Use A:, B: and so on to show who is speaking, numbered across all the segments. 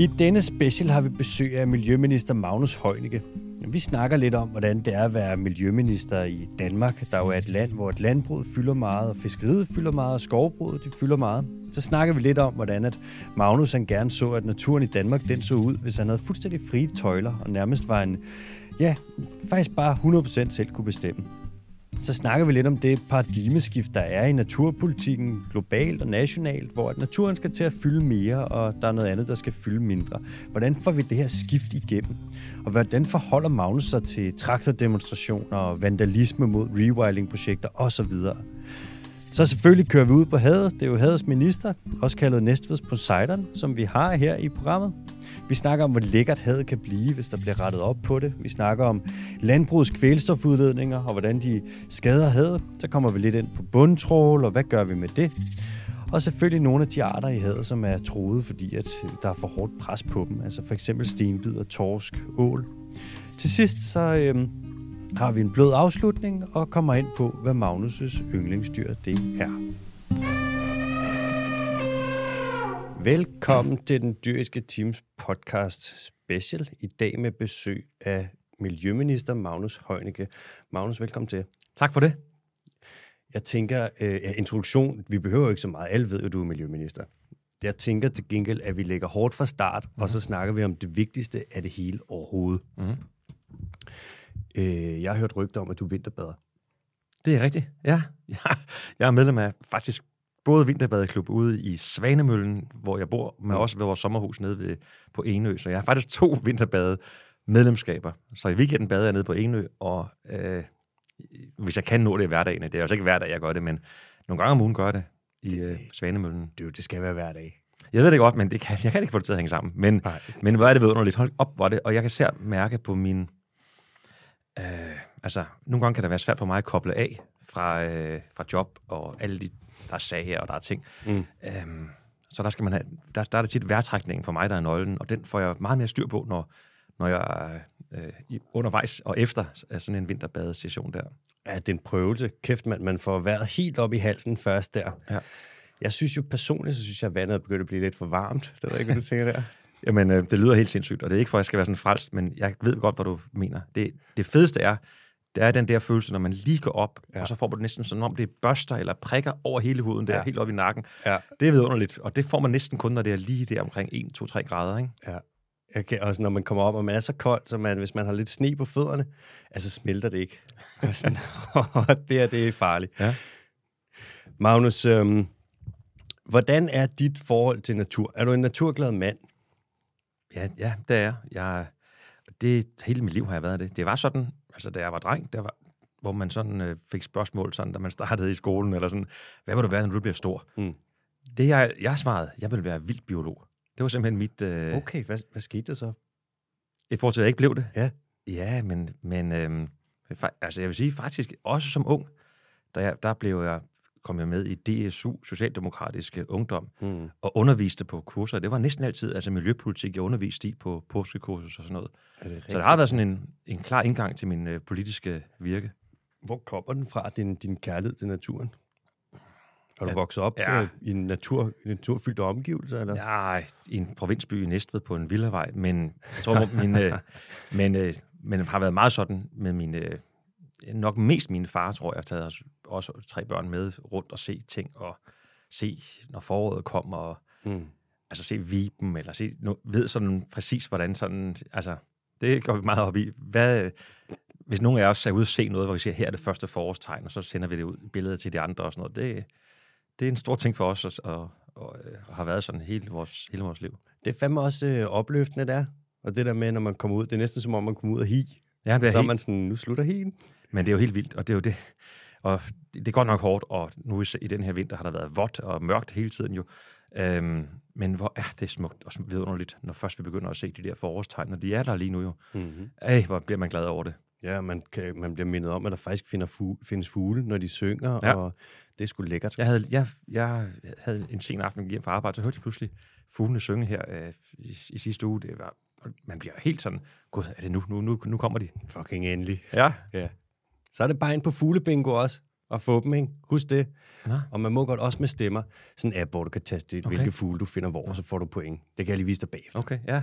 A: I denne special har vi besøg af Miljøminister Magnus Heunicke. Vi snakker lidt om, hvordan det er at være miljøminister i Danmark, der jo er et land, hvor et landbrug fylder meget, og fiskeriet fylder meget, og skovbruget de fylder meget. Så snakker vi lidt om, hvordan at Magnus han gerne så, at naturen i Danmark den så ud, hvis han havde fuldstændig frie tøjler, og nærmest var en, ja, faktisk bare 100% selv kunne bestemme så snakker vi lidt om det paradigmeskift, der er i naturpolitikken globalt og nationalt, hvor at naturen skal til at fylde mere, og der er noget andet, der skal fylde mindre. Hvordan får vi det her skift igennem? Og hvordan forholder Magnus sig til traktordemonstrationer og vandalisme mod rewilding-projekter osv.? Så selvfølgelig kører vi ud på havet. Det er jo havets minister, også kaldet Næstveds Poseidon, som vi har her i programmet. Vi snakker om, hvor lækkert havet kan blive, hvis der bliver rettet op på det. Vi snakker om landbrugets kvælstofudledninger og hvordan de skader havet. Så kommer vi lidt ind på bundtrål og hvad gør vi med det? Og selvfølgelig nogle af de arter i havet, som er troede, fordi at øh, der er for hårdt pres på dem. Altså for eksempel stenbider, torsk, ål. Til sidst så øhm, har vi en blød afslutning og kommer ind på, hvad Magnus' yndlingsdyr det er. Velkommen til den dyriske teams podcast special. I dag med besøg af Miljøminister Magnus Heunicke. Magnus, velkommen til.
B: Tak for det.
A: Jeg tænker, øh, introduktion, vi behøver ikke så meget. Alle ved jo, du er miljøminister. Jeg tænker til gengæld, at vi lægger hårdt fra start, mm. og så snakker vi om det vigtigste af det hele overhovedet. Mm. Øh, jeg har hørt rygter om, at du vinterbader.
B: Det er rigtigt, ja. Jeg er medlem af faktisk både vinterbadeklub ude i Svanemøllen, hvor jeg bor, men mm. også ved vores sommerhus nede ved, på Enø. Så jeg har faktisk to vinterbade medlemskaber. Så i weekenden bader jeg nede på Enø, og øh, hvis jeg kan nå det i hverdagen, det er altså ikke hver dag, jeg gør det, men nogle gange om ugen gør jeg det i øh, Svanemøllen.
A: Det, det skal være hver dag.
B: Jeg ved det godt, men det kan, jeg kan ikke få det til at hænge sammen. Men, men hvor er det vidunderligt. Hold op, hvor det. Og jeg kan selv mærke på min... Øh, altså, nogle gange kan det være svært for mig at koble af fra, øh, fra job og alle de der er sager, og der er ting. Mm. Øhm, så der, skal man have, der, der er det tit værtrækningen for mig, der er nøglen, og den får jeg meget mere styr på, når, når jeg er øh, undervejs og efter sådan en vinterbadestation der.
A: Ja, det er en prøvelse. Kæft, man, man får været helt op i halsen først der. Ja. Jeg synes jo personligt, så synes jeg, at vandet er begyndt at blive lidt for varmt. Det ved ikke, hvad du tænker der.
B: Jamen, øh, det lyder helt sindssygt, og det er ikke for, at jeg skal være sådan frelst, men jeg ved godt, hvad du mener. Det, det fedeste er, det er den der følelse, når man lige går op, ja. og så får man det næsten sådan, om det er børster eller prikker over hele huden, der ja. helt op i nakken. Ja. Det er vidunderligt, og det får man næsten kun, når det er lige der omkring 1-2-3 grader. Ikke?
A: Ja. Jeg kan også, når man kommer op, og man er så kold, så man, hvis man har lidt sne på fødderne, altså smelter det ikke. Sådan, det er, det er farligt. Ja. Magnus, øhm, hvordan er dit forhold til natur? Er du en naturglad mand?
B: Ja, ja det er jeg. jeg det, hele mit liv har jeg været det. Det var sådan, altså da jeg var dreng, der var, hvor man sådan øh, fik spørgsmål, sådan, da man startede i skolen, eller sådan, hvad vil du være, når du bliver stor? Mm. Det jeg, jeg svarede, jeg vil være vild biolog. Det var simpelthen mit... Øh,
A: okay, hvad, hvad skete der så?
B: I forhold til, at jeg ikke blev det?
A: Ja.
B: Ja, men, men øh, altså jeg vil sige faktisk, også som ung, der, jeg, der blev jeg kom jeg med i DSU, Socialdemokratiske Ungdom, mm. og underviste på kurser. Det var næsten altid altså miljøpolitik, jeg underviste i på påskekursus og sådan noget. Så der har været sådan en, en klar indgang til min øh, politiske virke.
A: Hvor kommer den fra, din, din kærlighed til naturen? Har du ja, vokset op ja. øh, i en natur, naturfyldt omgivelse? Eller?
B: Ja, i en provinsby i Næstved på en villavej, men jeg tror, min, øh, men, øh, men har været meget sådan med mine øh, nok mest min far, tror jeg, har taget os, også tre børn med rundt og se ting, og se, når foråret kommer, og mm. altså se viben, eller se, nu, ved sådan præcis, hvordan sådan, altså, det går vi meget op i. Hvad, hvis nogen af os er ude og se noget, hvor vi siger, her er det første forårstegn, og så sender vi det ud billedet til de andre og sådan noget, det, det er en stor ting for os, og, og, og, og har været sådan hele vores, hele vores liv.
A: Det er fandme også øh, opløftende, der. Og det der med, når man kommer ud, det er næsten som om, man kommer ud af hi. Ja, det er så er man sådan, nu slutter higen.
B: Men det er jo helt vildt, og det er jo det. Og det er godt nok hårdt, og nu i den her vinter har der været vådt og mørkt hele tiden jo. Øhm, men hvor er det smukt og vidunderligt, når først vi begynder at se de der forårstegn, og de er der lige nu jo. Mm-hmm. Ej, hvor bliver man glad over det.
A: Ja, man, kan, man bliver mindet om, at der faktisk finder fu- findes fugle, når de synger, ja. og det er sgu lækkert.
B: Jeg havde, jeg, jeg havde en sen aften hjem fra arbejde, så hørte jeg pludselig fuglene synge her øh, i, i sidste uge. Det var, man bliver helt sådan, gud, er det nu, nu, nu, nu kommer de.
A: Fucking endelig.
B: Ja. ja.
A: Så er det bare ind på fuglebingo også. at få dem, ikke? Husk det.
B: Nå.
A: Og man må godt også med stemmer. Sådan en app, hvor du kan taste. Okay. hvilke fugle du finder hvor, og så får du point. Det kan jeg lige vise dig bagefter.
B: Okay, ja.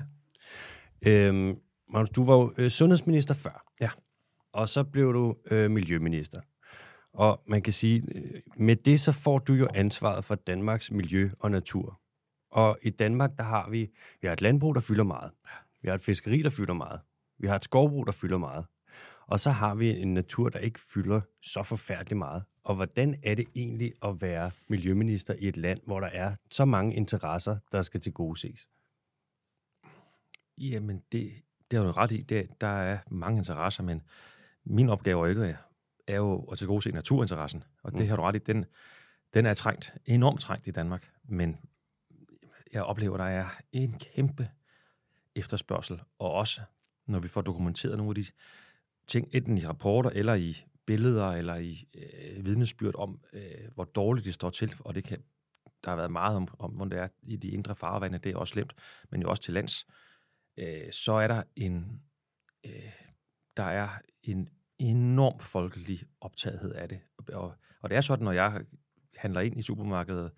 A: Øhm, Magnus, du var jo øh, sundhedsminister før.
B: Ja.
A: Og så blev du øh, miljøminister. Og man kan sige, øh, med det så får du jo ansvaret for Danmarks miljø og natur. Og i Danmark, der har vi, vi har et landbrug, der fylder meget. Vi har et fiskeri, der fylder meget. Vi har et skovbrug, der fylder meget. Og så har vi en natur, der ikke fylder så forfærdeligt meget. Og hvordan er det egentlig at være miljøminister i et land, hvor der er så mange interesser, der skal til gode ses?
B: Jamen, det, det har du ret i. Det, der er mange interesser, men min opgave er, ikke, er jo at tilgodese naturinteressen. Og det
A: Mm.
B: har du ret i. Den, den er trængt, enormt trængt i Danmark. Men jeg oplever, der er en kæmpe efterspørgsel. Og også, når vi får dokumenteret nogle af de ting, enten i rapporter eller i billeder eller i øh, vidnesbyrd om, øh, hvor dårligt det står til. Og det kan, der har været meget om, om, hvordan det er i de indre farvande. Det er også slemt, men jo også til lands øh, så er der en, øh, der er en enorm folkelig optagethed af det. Og, og det er sådan, når jeg handler ind i supermarkedet,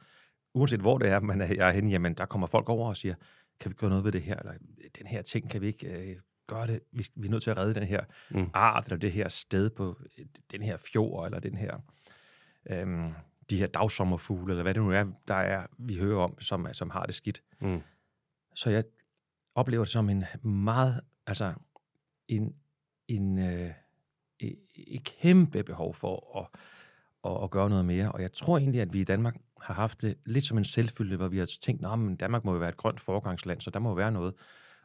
B: uanset hvor det er, man er, jeg er henne, jamen der kommer folk over og siger, kan vi gøre noget ved det her, eller den her ting, kan vi ikke øh, gøre det, vi, vi er nødt til at redde den her
A: Mm.
B: art, eller det her sted på den her fjord, eller den her, øhm, de her dagsommerfugle, eller hvad det nu er, der er, vi hører om, som, som har det skidt.
A: Mm.
B: Så jeg oplever det som en meget, altså en, en, øh, et, et kæmpe behov for at, at, at gøre noget mere. Og jeg tror egentlig, at vi i Danmark har haft det lidt som en selvfølge, hvor vi har tænkt, at Danmark må jo være et grønt foregangsland, så der må jo være noget.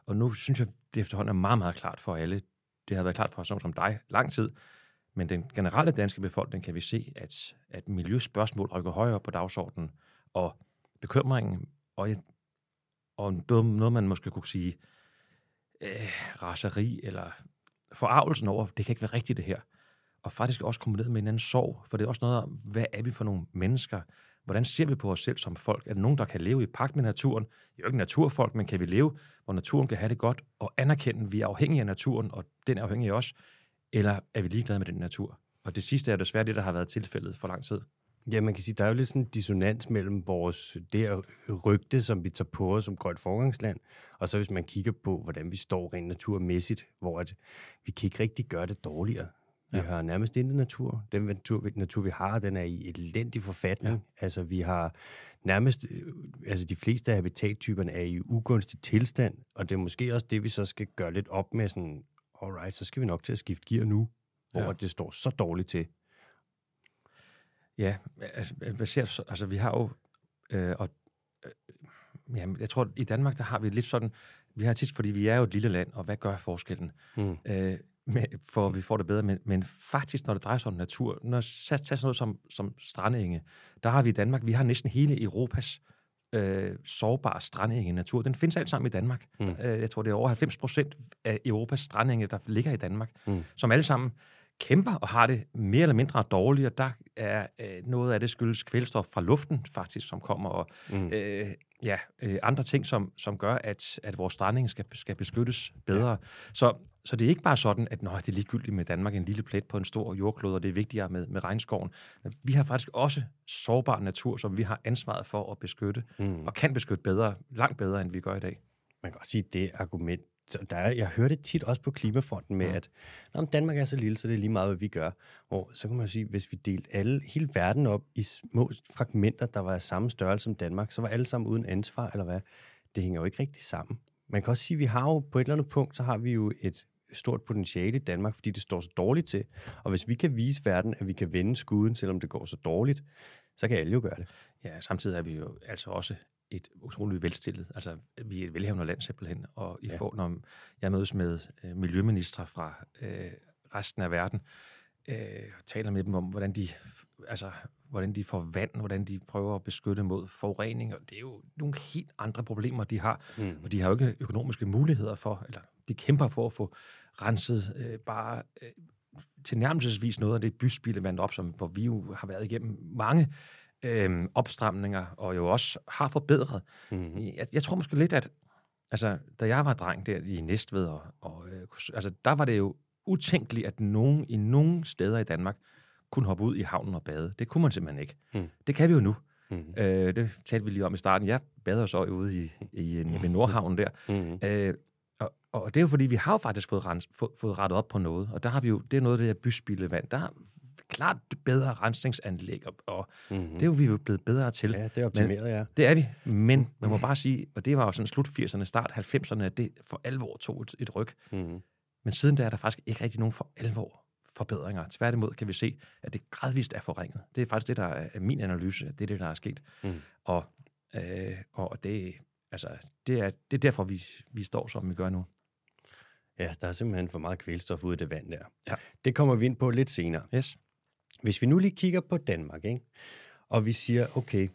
B: Og nu synes jeg, det efterhånden er meget, meget klart for alle. Det har været klart for sådan som dig lang tid. Men den generelle danske befolkning kan vi se, at, at miljøspørgsmål rykker højere på dagsordenen, og bekymringen, og, og noget, man måske kunne sige, øh, raseri eller forarvelsen over, det kan ikke være rigtigt det her. Og faktisk også kombineret med en anden sorg, for det er også noget om, hvad er vi for nogle mennesker? Hvordan ser vi på os selv som folk? Er der nogen, der kan leve i pagt med naturen? Jeg er jo ikke naturfolk, men kan vi leve, hvor naturen kan have det godt, og anerkende, at vi er afhængige af naturen, og den er afhængig af os? Eller er vi ligeglade med den natur? Og det sidste er desværre det, der har været tilfældet for lang tid.
A: Ja, man kan sige, der er jo lidt sådan en dissonans mellem vores, der rygte, som vi tager på os som grønt forgangsland, og så hvis man kigger på, hvordan vi står rent naturmæssigt, hvor at vi kan ikke rigtig gøre det dårligere. Vi ja. Har nærmest intet natur. Den natur, natur, vi har, den er i elendig forfatning. Ja. Altså, vi har nærmest, øh, altså de fleste af habitattyperne er i ugunstig tilstand, og det er måske også det, vi så skal gøre lidt op med sådan, alright, så skal vi nok til at skifte gear nu, hvor
B: Ja.
A: det står så dårligt til.
B: Ja, altså, altså vi har jo, øh, og, øh, jamen, jeg tror, i Danmark, der har vi lidt sådan, vi har tit, fordi vi er jo et lille land, og hvad gør forskellen?
A: Mm.
B: Øh, med, for at vi får det bedre, men, men faktisk, når det drejer sig om natur, når tag tag sådan noget som, som strandenge, der har vi i Danmark, vi har næsten hele Europas øh, sårbare strandenge natur. Den findes alt sammen i Danmark.
A: Mm.
B: Øh, jeg tror, det er over 90 procent af Europas strandenge, der ligger i Danmark,
A: mm.
B: som alle sammen kæmper og har det mere eller mindre dårligt, og der er øh, noget af det skyldes kvælstof fra luften faktisk, som kommer, og
A: Mm.
B: øh, ja, øh, andre ting, som, som gør, at, at vores stranding skal, skal beskyttes bedre. Ja. Så, så det er ikke bare sådan, at Nå, det er ligegyldigt med Danmark, en lille plet på en stor jordklode, og det er vigtigere med, med regnskoven. Vi har faktisk også sårbar natur, som vi har ansvaret for at beskytte,
A: Mm.
B: og kan beskytte bedre, langt bedre, end vi gør i dag.
A: Man kan også sige, det argument, der er, jeg hører det tit også på klimafronten med,
B: Mm.
A: at Nå, men Danmark er så lille, så det er lige meget, hvad vi gør. Og så kan man sige, hvis vi delte alle, hele verden op i små fragmenter, der var af samme størrelse som Danmark, så var alle sammen uden ansvar, eller hvad? Det hænger jo ikke rigtig sammen. Man kan også sige, at vi har jo på et eller andet punkt, så har vi jo et stort potentiale i Danmark, fordi det står så dårligt til. Og hvis vi kan vise verden, at vi kan vende skuden, selvom det går så dårligt, så kan alle jo gøre det.
B: Ja, samtidig er vi jo altså også et utroligt velstillet. Altså, vi er et velhavende land simpelthen, og I
A: Ja.
B: får, når jeg mødes med øh, miljøministre fra øh, resten af verden, øh, taler med dem om, hvordan de, altså, hvordan de får vand, hvordan de prøver at beskytte mod forurening, og det er jo nogle helt andre problemer, de har,
A: Mm.
B: og de har jo ikke økonomiske muligheder for, eller de kæmper for at få renset øh, bare øh, tilnærmelsesvis noget af det byspildevand op, som, hvor vi jo har været igennem mange øh, opstramninger, og jo også har forbedret.
A: Mm.
B: Jeg, jeg tror måske lidt, at altså, da jeg var dreng der i Næstved, og, og, øh, altså, der var det jo utænkeligt, at nogen i nogle steder i Danmark kunne hoppe ud i havnen og bade. Det kunne man simpelthen ikke.
A: Mm.
B: Det kan vi jo nu.
A: Mm.
B: Øh, det talte vi lige om i starten. Jeg bader så ude i, i en, ved Nordhavn der.
A: Mm.
B: Øh, og, og det er jo fordi, vi har jo faktisk fået, rens, fået, fået rettet op på noget. Og der har vi jo, det er noget af det her byspildevand. Der er klart bedre rensningsanlæg, og, og
A: Mm.
B: det er jo vi jo blevet bedre til.
A: Ja, det er optimeret, ja.
B: Det er vi, men man må bare sige, og det var jo sådan slut 80'erne, start 90'erne, at det for alvor tog et, et ryg.
A: Mm.
B: Men siden da er der faktisk ikke rigtig nogen for alvor forbedringer. Tværtimod kan vi se, at det gradvist er forringet. Det er faktisk det, der er min analyse. Det er det, der er sket.
A: Mm.
B: Og, øh, og det, altså, det, er, det er derfor, vi, vi står, som vi gør nu.
A: Ja, der er simpelthen for meget kvælstof ud af det vand der.
B: Ja.
A: Det kommer vi ind på lidt senere.
B: Yes.
A: Hvis vi nu lige kigger på Danmark, ikke? og vi siger, okay,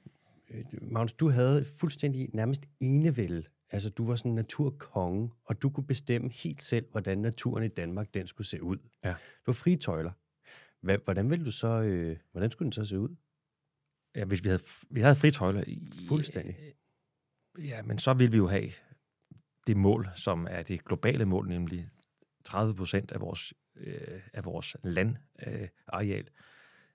A: øh, Magnus, du havde fuldstændig nærmest enevælde. Altså, du var sådan en naturkonge, og du kunne bestemme helt selv, hvordan naturen i Danmark, den skulle se ud.
B: Ja.
A: Du var frie tøjler. Hvordan ville du så, øh, hvordan skulle den så se ud?
B: Ja, hvis vi havde, vi havde fri tøjler. i-
A: Fuldstændig.
B: Ja, men så vil vi jo have det mål, som er det globale mål, nemlig 30 procent af vores, øh, af vores landareal øh, areal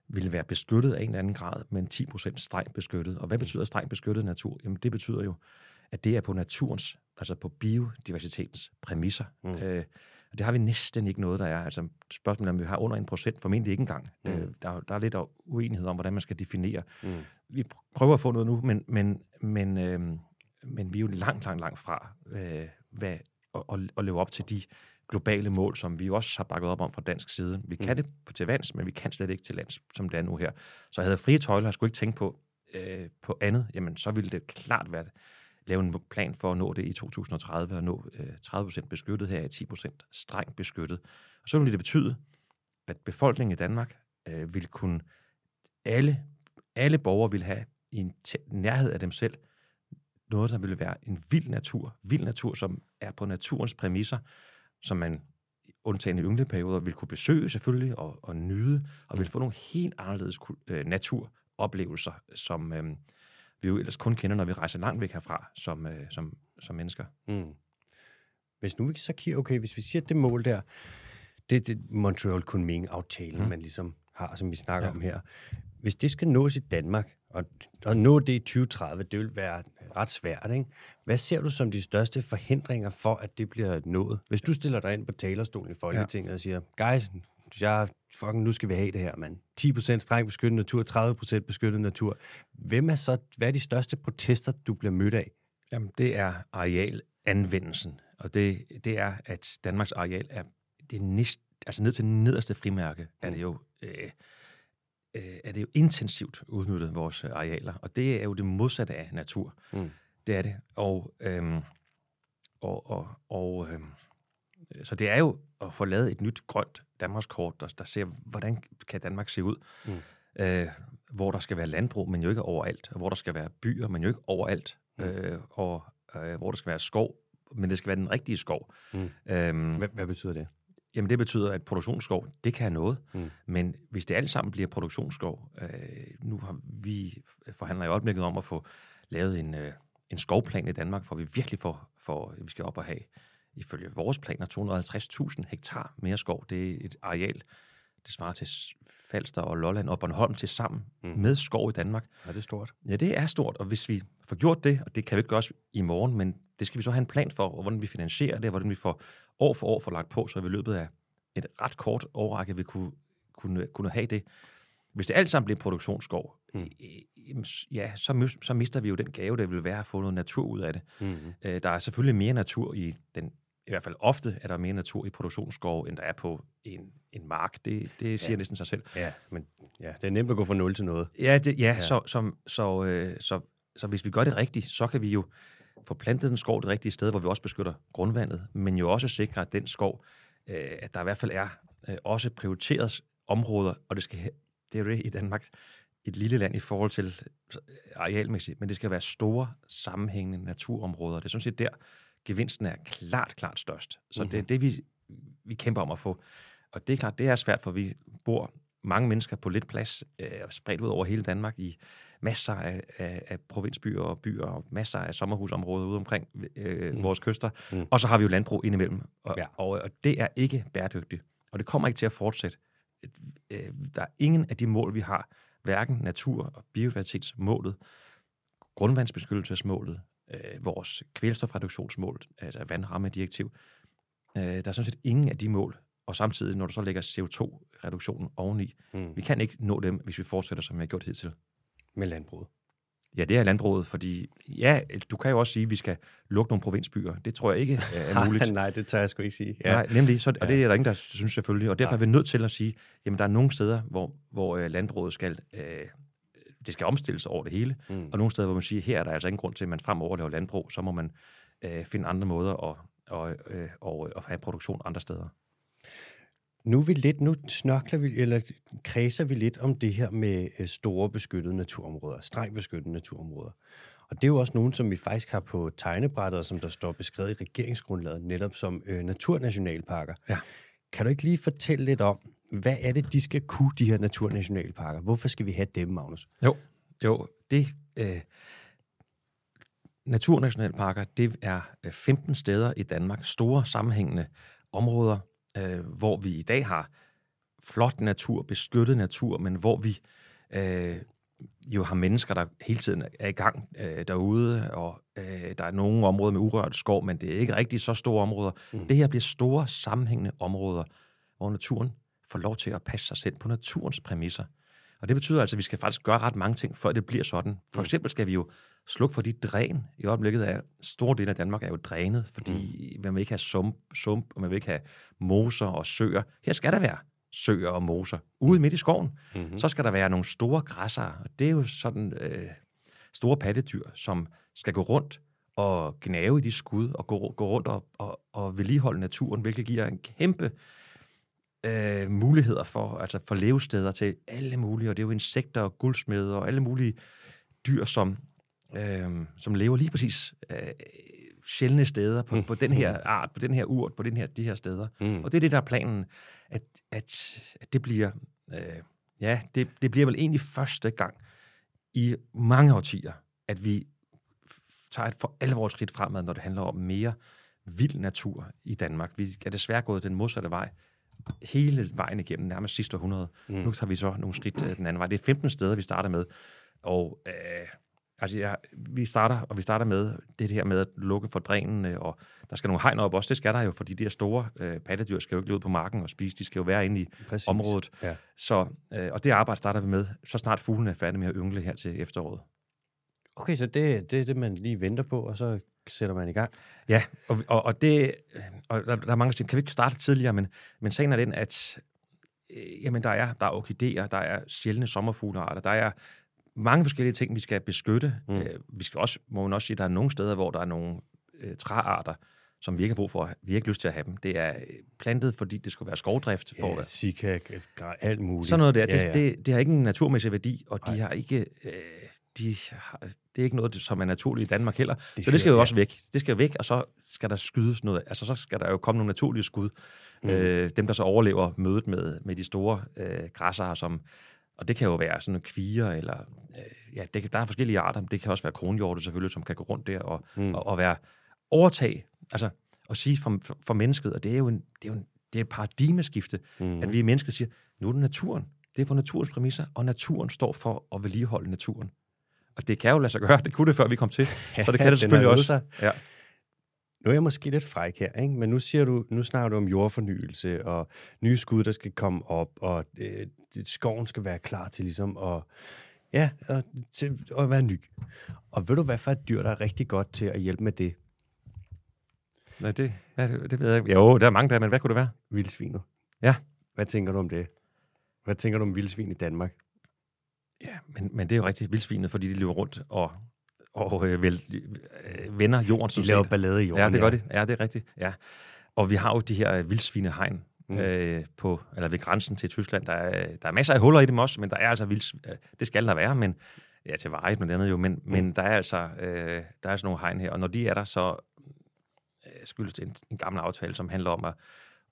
B: ville være beskyttet af en eller anden grad, men 10 procent strengt beskyttet. Og hvad betyder strengt beskyttet natur? Jamen det betyder jo, at det er på naturens, altså på biodiversitetens præmisser.
A: Mm.
B: Øh, og det har vi næsten ikke noget, der er. Altså spørgsmålet om vi har under en procent, formentlig ikke engang.
A: Mm.
B: Øh, der, der er lidt uenighed om, hvordan man skal definere.
A: Mm.
B: Vi prøver at få noget nu, men, men, men, øh, men vi er jo langt, langt, langt fra øh, hvad, at, at, leve op til de globale mål, som vi også har bakket op om fra dansk side. Vi kan
A: Mm.
B: det på til vands, men vi kan slet ikke til lands, som det er nu her. Så jeg havde frie tøjler, jeg skulle ikke tænke på, øh, på andet, jamen så ville det klart være lave en plan for at nå det i 2030 og nå øh, 30% beskyttet her, 10% strengt beskyttet. Og så ville det betyde, at befolkningen i Danmark øh, ville kunne, alle, alle borgere ville have i en nærhed af dem selv, noget, der ville være en vild natur. Vild natur, som er på naturens præmisser, som man undtagen i yngleperioder vil kunne besøge selvfølgelig og, og nyde, og vil få nogle helt anderledes kul- øh, naturoplevelser, som øh, vi jo ellers kun kender, når vi rejser langt væk herfra som, øh, som, som mennesker.
A: Mm. Hvis nu vi så kigger, okay, hvis vi siger, at det mål der, det er det Montreal Kunming-aftalen, mm. Man ligesom har, som vi snakker. Ja. om her. Hvis det skal nås i Danmark, og, og nå det i 2030, det vil være ret svært, ikke? Hvad ser du som de største forhindringer for, at det bliver nået? Hvis du stiller dig ind på talerstolen i Folketinget ja. og siger, guys, jeg, fucking, nu skal vi have det her, mand. 10% strengt beskyttet natur, 30% beskyttet natur. Hvem er så, hvad er de største protester, du bliver mødt af?
B: Jamen, det er arealanvendelsen, og det, det er, at Danmarks areal er det næst, altså ned til nederste frimærke, er det jo... Øh, øh, er det jo intensivt udnyttet, vores arealer. Og det er jo det modsatte af natur.
A: Mm.
B: Det er det. Og, øhm, og, og, og øhm, så det er jo at få lavet et nyt grønt Danmarkskort, der, der ser, hvordan kan Danmark se ud.
A: Mm.
B: Øh, hvor der skal være landbrug, men jo ikke overalt. Hvor der skal være byer, men jo ikke overalt.
A: Mm.
B: Øh, og øh, hvor der skal være skov, men det skal være den rigtige skov.
A: Mm.
B: Øhm,
A: Hvad, hvad betyder det?
B: Jamen det betyder, at produktionsskov, det kan noget.
A: Mm.
B: Men hvis det alt sammen bliver produktionsskov, øh, nu har vi forhandler i øjeblikket om at få lavet en, øh, en skovplan i Danmark, hvor vi virkelig får, får, vi skal op og have, ifølge vores planer, 250.000 hektar mere skov. Det er et areal, det svarer til Falster og Lolland og Bornholm til sammen
A: Mm.
B: med skov i Danmark.
A: Er det stort?
B: Ja, det er stort, og hvis vi får gjort det, og det kan vi ikke gøre i morgen, men det skal vi så have en plan for, og hvordan vi finansierer det, og hvordan vi får år for år får lagt på, så vi i løbet af et ret kort årrække vil kunne, kunne, kunne have det. Hvis det alt sammen bliver produktionsskov,
A: Mm.
B: ja, så, så mister vi jo den gave, der vil være at få noget natur ud af det.
A: Mm.
B: Øh, der er selvfølgelig mere natur i den, i hvert fald ofte er der mere natur i produktionsskov, end der er på en, en mark. Det, det siger
A: Ja.
B: næsten sig selv.
A: Ja, men ja, det er nemt at gå fra 0 til noget.
B: Ja, det, ja,
A: Ja.
B: Så, som, så, øh, så, så hvis vi gør det rigtigt, så kan vi jo få plantet den skov det rigtige sted, hvor vi også beskytter grundvandet, men jo også sikre, at den skov, øh, at der i hvert fald er øh, også prioriteret områder, og det skal det er jo det i Danmark, et lille land i forhold til øh, arealmæssigt, men det skal være store, sammenhængende naturområder. Det er sådan set der, gevinsten er klart, klart størst. Så mm-hmm. det er det, vi, vi kæmper om at få. Og det er klart, det er svært, for vi bor mange mennesker på lidt plads, øh, spredt ud over hele Danmark i masser af, af, af provinsbyer og byer, og masser af sommerhusområder ude omkring øh,
A: Mm.
B: vores kyster.
A: Mm.
B: Og så har vi jo landbrug indimellem, og,
A: ja.
B: og, og det er ikke bæredygtigt. Og det kommer ikke til at fortsætte. øh, der er ingen af de mål, vi har, hverken natur- og biodiversitetsmålet, grundvandsbeskyttelsesmålet, øh, vores kvælstofreduktionsmål, altså vandrammedirektiv, øh, der er sådan set ingen af de mål, og samtidig, når du så lægger CO2-reduktionen oveni, mm. vi kan ikke nå dem, hvis vi fortsætter, som vi har gjort hidtil.
A: Med landbruget.
B: Ja, det er landbruget, fordi ja, du kan jo også sige, at vi skal lukke nogle provinsbyer. Det tror jeg ikke er muligt.
A: Nej, det tør jeg sgu ikke sige.
B: Ja. Nej, nemlig, så, og det er der ingen, der synes selvfølgelig. Og derfor Nej. er vi nødt til at sige, jamen der er nogle steder, hvor, hvor uh, landbruget skal, uh, det skal omstilles over det hele, mm. og nogle steder, hvor man siger, her er der altså ingen grund til, at man fremover laver landbrug, så må man uh, finde andre måder at, og, uh, og, og have produktion andre steder.
A: Nu vi lidt, nu snørkler vi, eller kredser vi lidt om det her med øh, store beskyttede naturområder, strengt beskyttede naturområder. Og det er jo også nogen, som vi faktisk har på tegnebrættet, som der står beskrevet i regeringsgrundlaget, netop som øh, naturnationalparker. Ja. Kan du ikke lige fortælle lidt om, hvad er det, de skal kunne, de her naturnationalparker? Hvorfor skal vi have dem, Magnus?
B: Jo, jo det... Øh, naturnationalparker, det er 15 øh, steder i Danmark, store sammenhængende områder, øh, hvor vi i dag har flot natur, beskyttet natur, men hvor vi øh, jo har mennesker, der hele tiden er i gang øh, derude, og øh, der er nogle områder med urørt skov, men det er ikke rigtig så store områder. Mm. Det her bliver store, sammenhængende områder, hvor naturen får lov til at passe sig selv på naturens præmisser. Og det betyder altså, at vi skal faktisk gøre ret mange ting, før det bliver sådan. For mm. eksempel skal vi jo slukke for de dræn. I øjeblikket er store dele af Danmark er jo drænet, fordi mm. man vil ikke have sump, sump, og man vil ikke have moser og søer. Her skal der være søer og moser ude midt i skoven. Mm-hmm. Så skal der være nogle store græsser, og det er jo sådan øh, store pattedyr, som skal gå rundt og gnave i de skud og gå, gå rundt og, og, og vedligeholde naturen, hvilket giver en kæmpe øh, muligheder for, altså for levesteder til alle mulige, og det er jo insekter og guldsmede og alle mulige dyr, som, øh, som lever lige præcis øh, sjældne steder på, på den her art, på den her urt, på den her, de her steder. Mm. Og det er det, der er planen, at, at, at det bliver, øh, ja, det, det bliver vel egentlig første gang i mange årtier, at vi tager et for alvor skridt fremad, når det handler om mere vild natur i Danmark. Vi er desværre gået den modsatte vej hele vejen igennem, nærmest sidste århundrede. Mm. Nu tager vi så nogle skridt øh, den anden vej. Det er 15 steder, vi starter med. Og øh, altså, ja, vi starter, og vi starter med det her med at lukke for drænene, og der skal nogle hegn op også. Det skal der jo, fordi de her store øh, pattedyr skal jo ikke ud på marken og spise. De skal jo være inde i Præcis. området. Ja. Så, øh, og det arbejde starter vi med, så snart fuglene er færdige med at yngle her til efteråret.
A: Okay, så det, det er det, man lige venter på, og så sætter man i gang.
B: Ja, og, og, og det, og der, der er mange, der siger, kan vi ikke starte tidligere, men, men sagen er den, at øh, jamen, der er, der er orkideer, der er sjældne sommerfuglearter, der er mange forskellige ting, vi skal beskytte. Mm. Øh, vi skal også, må man også sige, at der er nogle steder, hvor der er nogle øh, træarter, som vi ikke har brug for. Vi har ikke lyst til at have dem. Det er plantet, fordi det skulle være skovdrift. For
A: ja, sika, alt muligt.
B: Sådan noget der. Ja, ja. Det, det, det har ikke en naturmæssig værdi, og de har ikke... Øh, de har, det er ikke noget, som er naturligt i Danmark heller. Det så det skal jo ja. også væk. Det skal væk, og så skal der skydes noget. Altså, så skal der jo komme nogle naturlige skud. Mm. Øh, dem, der så overlever mødet med, med de store øh, græsser, som, og det kan jo være sådan en kvier, eller øh, ja, det, der er forskellige arter. Det kan også være kronhjorte selvfølgelig, som kan gå rundt der og, mm. og, og være overtag. Altså, at sige for, for, for mennesket, og det er jo en, det er jo en, det er et paradigmeskifte, mm. at vi mennesker siger, nu er det naturen. Det er på naturens præmisser, og naturen står for at vedligeholde naturen. Og det kan jo lade sig gøre. Det kunne det, før vi kom til. Så det kan det selvfølgelig også. Sig. Ja.
A: Nu er jeg måske lidt fræk her, ikke? men nu, siger du, nu snakker du om jordfornyelse og nye skud, der skal komme op, og øh, skoven skal være klar til ligesom at, ja, at, til at være ny. Og ved du, hvad for et dyr, der er rigtig godt til at hjælpe med det?
B: Nej, det, ja, det, det ved jeg ikke. Jo, der er mange der, men hvad kunne det være?
A: Vildsvinet.
B: Ja.
A: Hvad tænker du om det? Hvad tænker du om vildsvin i Danmark?
B: Ja, men, men det er jo rigtig vildsvinet, fordi de løber rundt og, og øh, vel, øh, vender jorden.
A: De laver ballade i jorden.
B: Ja, det gør ja. de. Ja, det er rigtigt. Ja. Og vi har jo de her vildsvinehegn mm. øh, på, eller ved grænsen til Tyskland. Der er, der er masser af huller i dem også, men der er altså vilds, øh, det skal der være, men ja, til vejet med andet jo, men, mm. men der er altså øh, der er altså nogle hegn her, og når de er der, så øh, skyldes det en, en gammel aftale, som handler om at,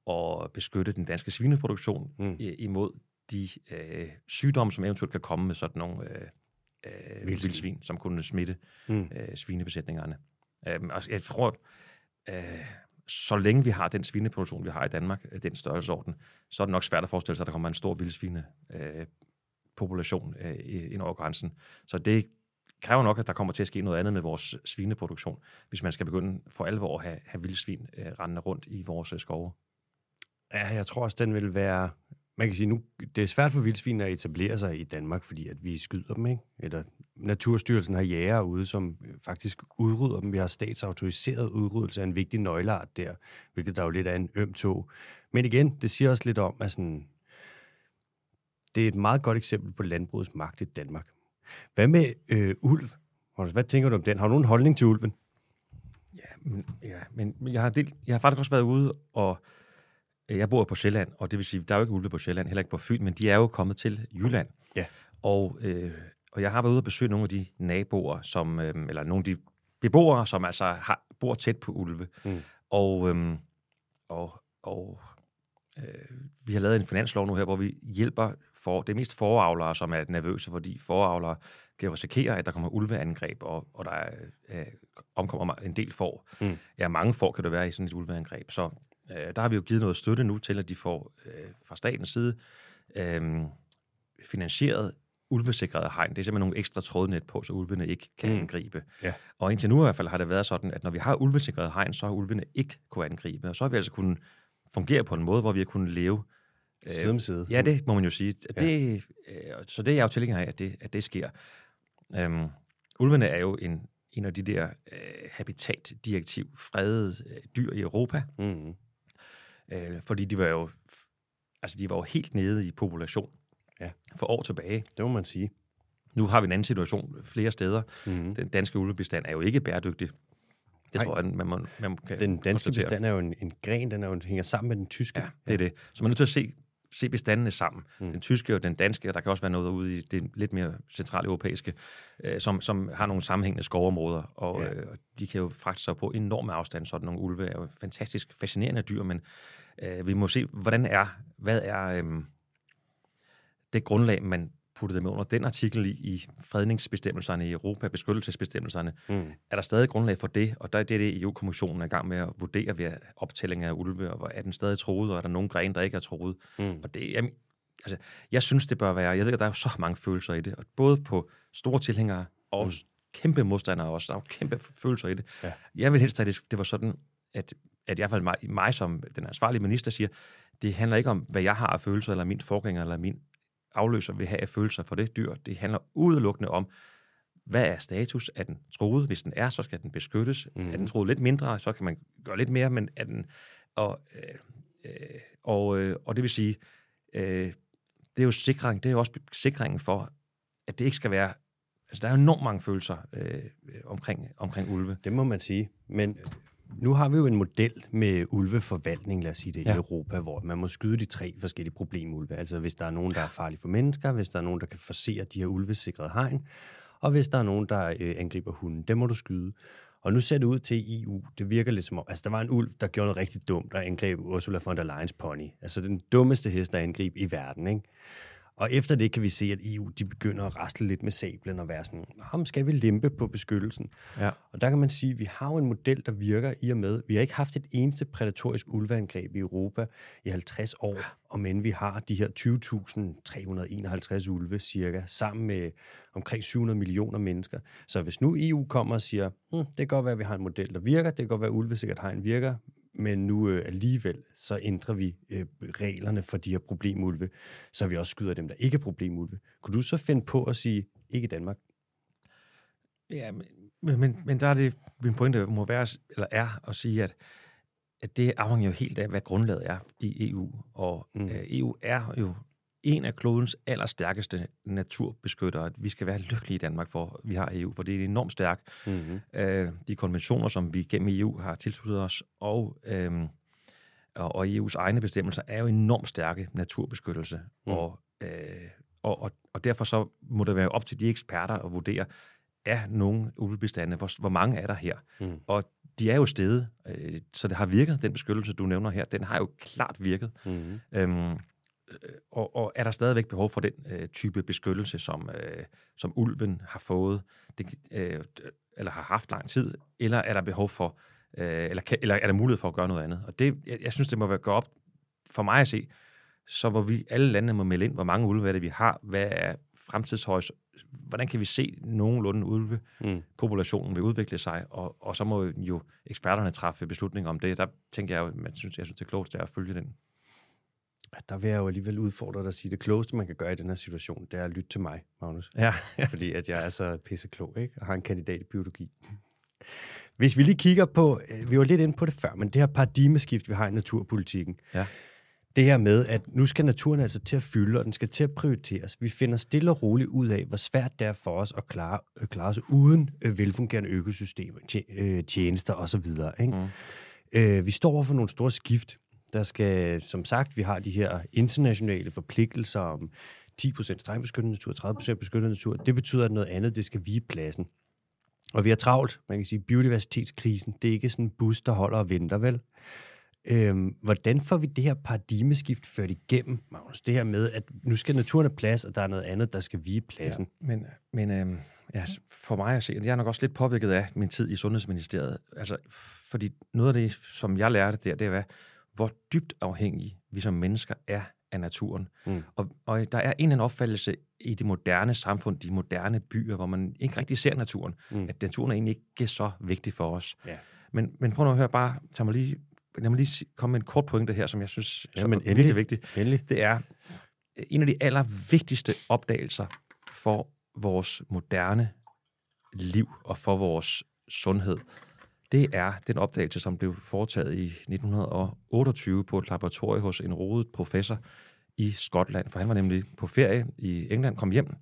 B: at beskytte den danske svineproduktion mm. imod de øh, sygdomme, som eventuelt kan komme med sådan nogle øh, øh, vildsvin. vildsvin, som kunne smitte mm. øh, svinebesætningerne. Øh, og jeg tror, øh, så længe vi har den svineproduktion, vi har i Danmark, øh, den størrelsesorden, så er det nok svært at forestille sig, at der kommer en stor vildsvine øh, population øh, ind over grænsen. Så det kræver nok, at der kommer til at ske noget andet med vores svineproduktion, hvis man skal begynde for alvor at have, have vildsvin øh, rendende rundt i vores øh, skove.
A: Ja, jeg tror også, den vil være... Man kan sige, nu det er svært for vildsvin at etablere sig i Danmark, fordi at vi skyder dem, ikke? Eller Naturstyrelsen har jæger ude, som øh, faktisk udrydder dem. Vi har statsautoriseret udryddelse af en vigtig nøgleart der, hvilket der jo lidt er en øm tog. Men igen, det siger også lidt om, at sådan, det er et meget godt eksempel på landbrugets magt i Danmark. Hvad med øh, ulv? Hvad tænker du om den? Har du nogen holdning til ulven?
B: Ja, men, ja, men jeg har, delt, jeg har faktisk også været ude, og jeg bor på Sjælland, og det vil sige, der er jo ikke ulve på Sjælland, heller ikke på Fyn, men de er jo kommet til Jylland.
A: Ja.
B: Og, øh, og jeg har været ude og besøge nogle af de naboer, som, øh, eller nogle af de beboere, som altså har, bor tæt på ulve. Mm. Og, øh, og, og øh, vi har lavet en finanslov nu her, hvor vi hjælper for, det er mest foravlere, som er nervøse, fordi foravlere kan risikere, at der kommer ulveangreb, og, og der er, øh, omkommer en del får. Mm. Ja, mange får kan det være i sådan et ulveangreb. Så øh, der har vi jo givet noget støtte nu til, at de får øh, fra statens side øh, finansieret ulvesikrede hegn. Det er simpelthen nogle ekstra trådnet på, så ulvene ikke kan mm. angribe. Ja. Og indtil nu i hvert fald har det været sådan, at når vi har ulvesikrede hegn, så har ulvene ikke kunne angribe. Og så har vi altså kunnet fungere på en måde, hvor vi har kunnet leve
A: Side om side.
B: Ja, det må man jo sige. Ja. Det, øh, så det er jeg jo tilhænger af, at det, at det sker. Øhm, ulvene er jo en, en af de der øh, habitatdirektiv fredede øh, dyr i Europa. Mm. Øh, fordi de var jo altså de var jo helt nede i population ja. for år tilbage.
A: Det må man sige.
B: Nu har vi en anden situation flere steder. Mm. Den danske ulvebestand er jo ikke bæredygtig. Det Nej. tror jeg, man, må, man kan
A: Den danske bestand er jo en, en gren, den er jo, hænger sammen med den tyske.
B: Ja, det er det. Så man er nødt til at se se bestandene sammen. Mm. Den tyske og den danske, og der kan også være noget ude i det lidt mere centrale europæiske, øh, som, som har nogle sammenhængende skovområder, og, ja. øh, og de kan jo fragte sig på enorme afstand. Sådan nogle ulve er jo fantastisk fascinerende dyr, men øh, vi må se, hvordan er, hvad er øh, det grundlag, man puttede dem under den artikel i, i fredningsbestemmelserne i Europa, beskyttelsesbestemmelserne. Mm. Er der stadig grundlag for det? Og der er det, det EU-kommissionen er i gang med at vurdere ved optælling af ulve, og er den stadig troet, og er der nogen gren, der ikke er troet? Mm. Og det, jamen, altså, jeg synes, det bør være, jeg ved, at der er så mange følelser i det, og både på store tilhængere og mm. kæmpe modstandere også, der er jo kæmpe følelser i det. Ja. Jeg vil helst have, det, det var sådan, at, at i hvert fald mig, mig som den ansvarlige minister siger, det handler ikke om, hvad jeg har af følelser, eller min forgænger, eller min afløser vil have af følelser for det dyr. Det handler udelukkende om, hvad er status? Er den troet? Hvis den er, så skal den beskyttes. Mm. Er den mhm. troet lidt mindre, så kan man gøre lidt mere, men er den... Og, øh, øh, og, øh, og det vil sige, øh, det er jo sikring, det er jo også sikringen for, at det ikke skal være... Altså, der er jo enormt mange følelser øh, omkring, omkring ulve.
A: Det må man sige. Men nu har vi jo en model med ulveforvaltning, lad os sige det, ja. i Europa, hvor man må skyde de tre forskellige problemulve. Altså hvis der er nogen, der er farlige for mennesker, hvis der er nogen, der kan forsere de her ulvesikrede hegn, og hvis der er nogen, der øh, angriber hunden, dem må du skyde. Og nu ser det ud til EU, det virker lidt som om, altså der var en ulv, der gjorde noget rigtig dumt, der angreb Ursula von der Leyens pony. Altså den dummeste hest, der angreb i verden, ikke? Og efter det kan vi se, at EU de begynder at rastle lidt med sablen og være sådan, ham skal vi limpe på beskyttelsen. Ja. Og der kan man sige, at vi har jo en model, der virker i og med, vi har ikke haft et eneste prædatorisk ulveangreb i Europa i 50 år, ja. og men vi har de her 20.351 ulve cirka, sammen med omkring 700 millioner mennesker. Så hvis nu EU kommer og siger, hm, det kan godt være, at vi har en model, der virker, det kan godt være, at ulvesikkert hegn virker, men nu øh, alligevel så ændrer vi øh, reglerne for de her problemulve, så vi også skyder dem, der ikke er problemulve. Kunne du så finde på at sige, ikke Danmark?
B: Ja, men, men, men der er det, min pointe må være, eller er at sige, at, at det afhænger jo helt af, hvad grundlaget er i EU. Og mm. øh, EU er jo en af klodens allerstærkeste naturbeskyttere. Vi skal være lykkelige i Danmark for, vi har EU, for det er enormt stærkt. Mm-hmm. Øh, de konventioner, som vi gennem EU har tilsluttet os, og, øh, og, og EU's egne bestemmelser, er jo enormt stærke naturbeskyttelse. Mm. Og, øh, og, og, og derfor så må det være op til de eksperter at vurdere, er nogle ulvebestande, hvor, hvor mange er der her? Mm. Og de er jo stedet, øh, så det har virket, den beskyttelse, du nævner her, den har jo klart virket. Mm. Øhm, Øh, og, og er der stadigvæk behov for den øh, type beskyttelse, som, øh, som ulven har fået, det, øh, eller har haft lang tid, eller er der behov for Øh, eller, kan, eller er der mulighed for at gøre noget andet? Og det, jeg, jeg synes, det må være gå op for mig at se, så hvor vi alle lande må melde ind, hvor mange ulve er det, vi har, hvad er fremtidshøjs, hvordan kan vi se nogenlunde ulvepopulationen mm. vil udvikle sig, og, og så må jo eksperterne træffe beslutninger om det. Der tænker jeg man synes, jeg synes, det er klogt at følge den.
A: Der vil jeg jo alligevel udfordre dig at sige, at det klogeste, man kan gøre i den her situation, det er at lytte til mig, Magnus.
B: Ja.
A: Fordi at jeg er så pisseklog, ikke? Og har en kandidat i biologi. Hvis vi lige kigger på, øh, vi var lidt inde på det før, men det her paradigmeskift, vi har i naturpolitikken,
B: Ja.
A: det her med, at nu skal naturen altså til at fylde, og den skal til at prioriteres. Vi finder stille og roligt ud af, hvor svært det er for os at klare, øh, klare os uden øh, velfungerende økosystemer, tje- tjenester osv. Ikke? Mm. Øh, vi står over for nogle store skift. Der skal, som sagt, vi har de her internationale forpligtelser om 10% strengbeskyttet natur, 30% beskyttet natur. Det betyder, at noget andet, det skal vige pladsen. Og vi har travlt, man kan sige, biodiversitetskrisen, det er ikke sådan en bus, der holder og venter, vel? Øhm, hvordan får vi det her paradigmeskift ført igennem, Magnus? Det her med, at nu skal naturen have plads, og der er noget andet, der skal vige pladsen.
B: Ja, men men øhm, ja, for mig at se, jeg er nok også lidt påvirket af min tid i Sundhedsministeriet. Altså, fordi noget af det, som jeg lærte der, det er, hvor dybt afhængige vi som mennesker er af naturen. Mm. Og, og der er en anden opfattelse i det moderne samfund, de moderne byer, hvor man ikke rigtig ser naturen, mm. at naturen er egentlig ikke så vigtig for os.
A: Ja.
B: Men, men prøv nu at høre, bare tag mig lige, lad mig lige komme med en kort pointe her, som jeg synes
A: Ja, men
B: er
A: endelig.
B: virkelig vigtigt
A: Endelig.
B: det er en af de allervigtigste opdagelser for vores moderne liv og for vores sundhed. Det er den opdagelse, som blev foretaget i 1928 på et laboratorium hos en rodet professor i Skotland. For han var nemlig på ferie i England, kom hjem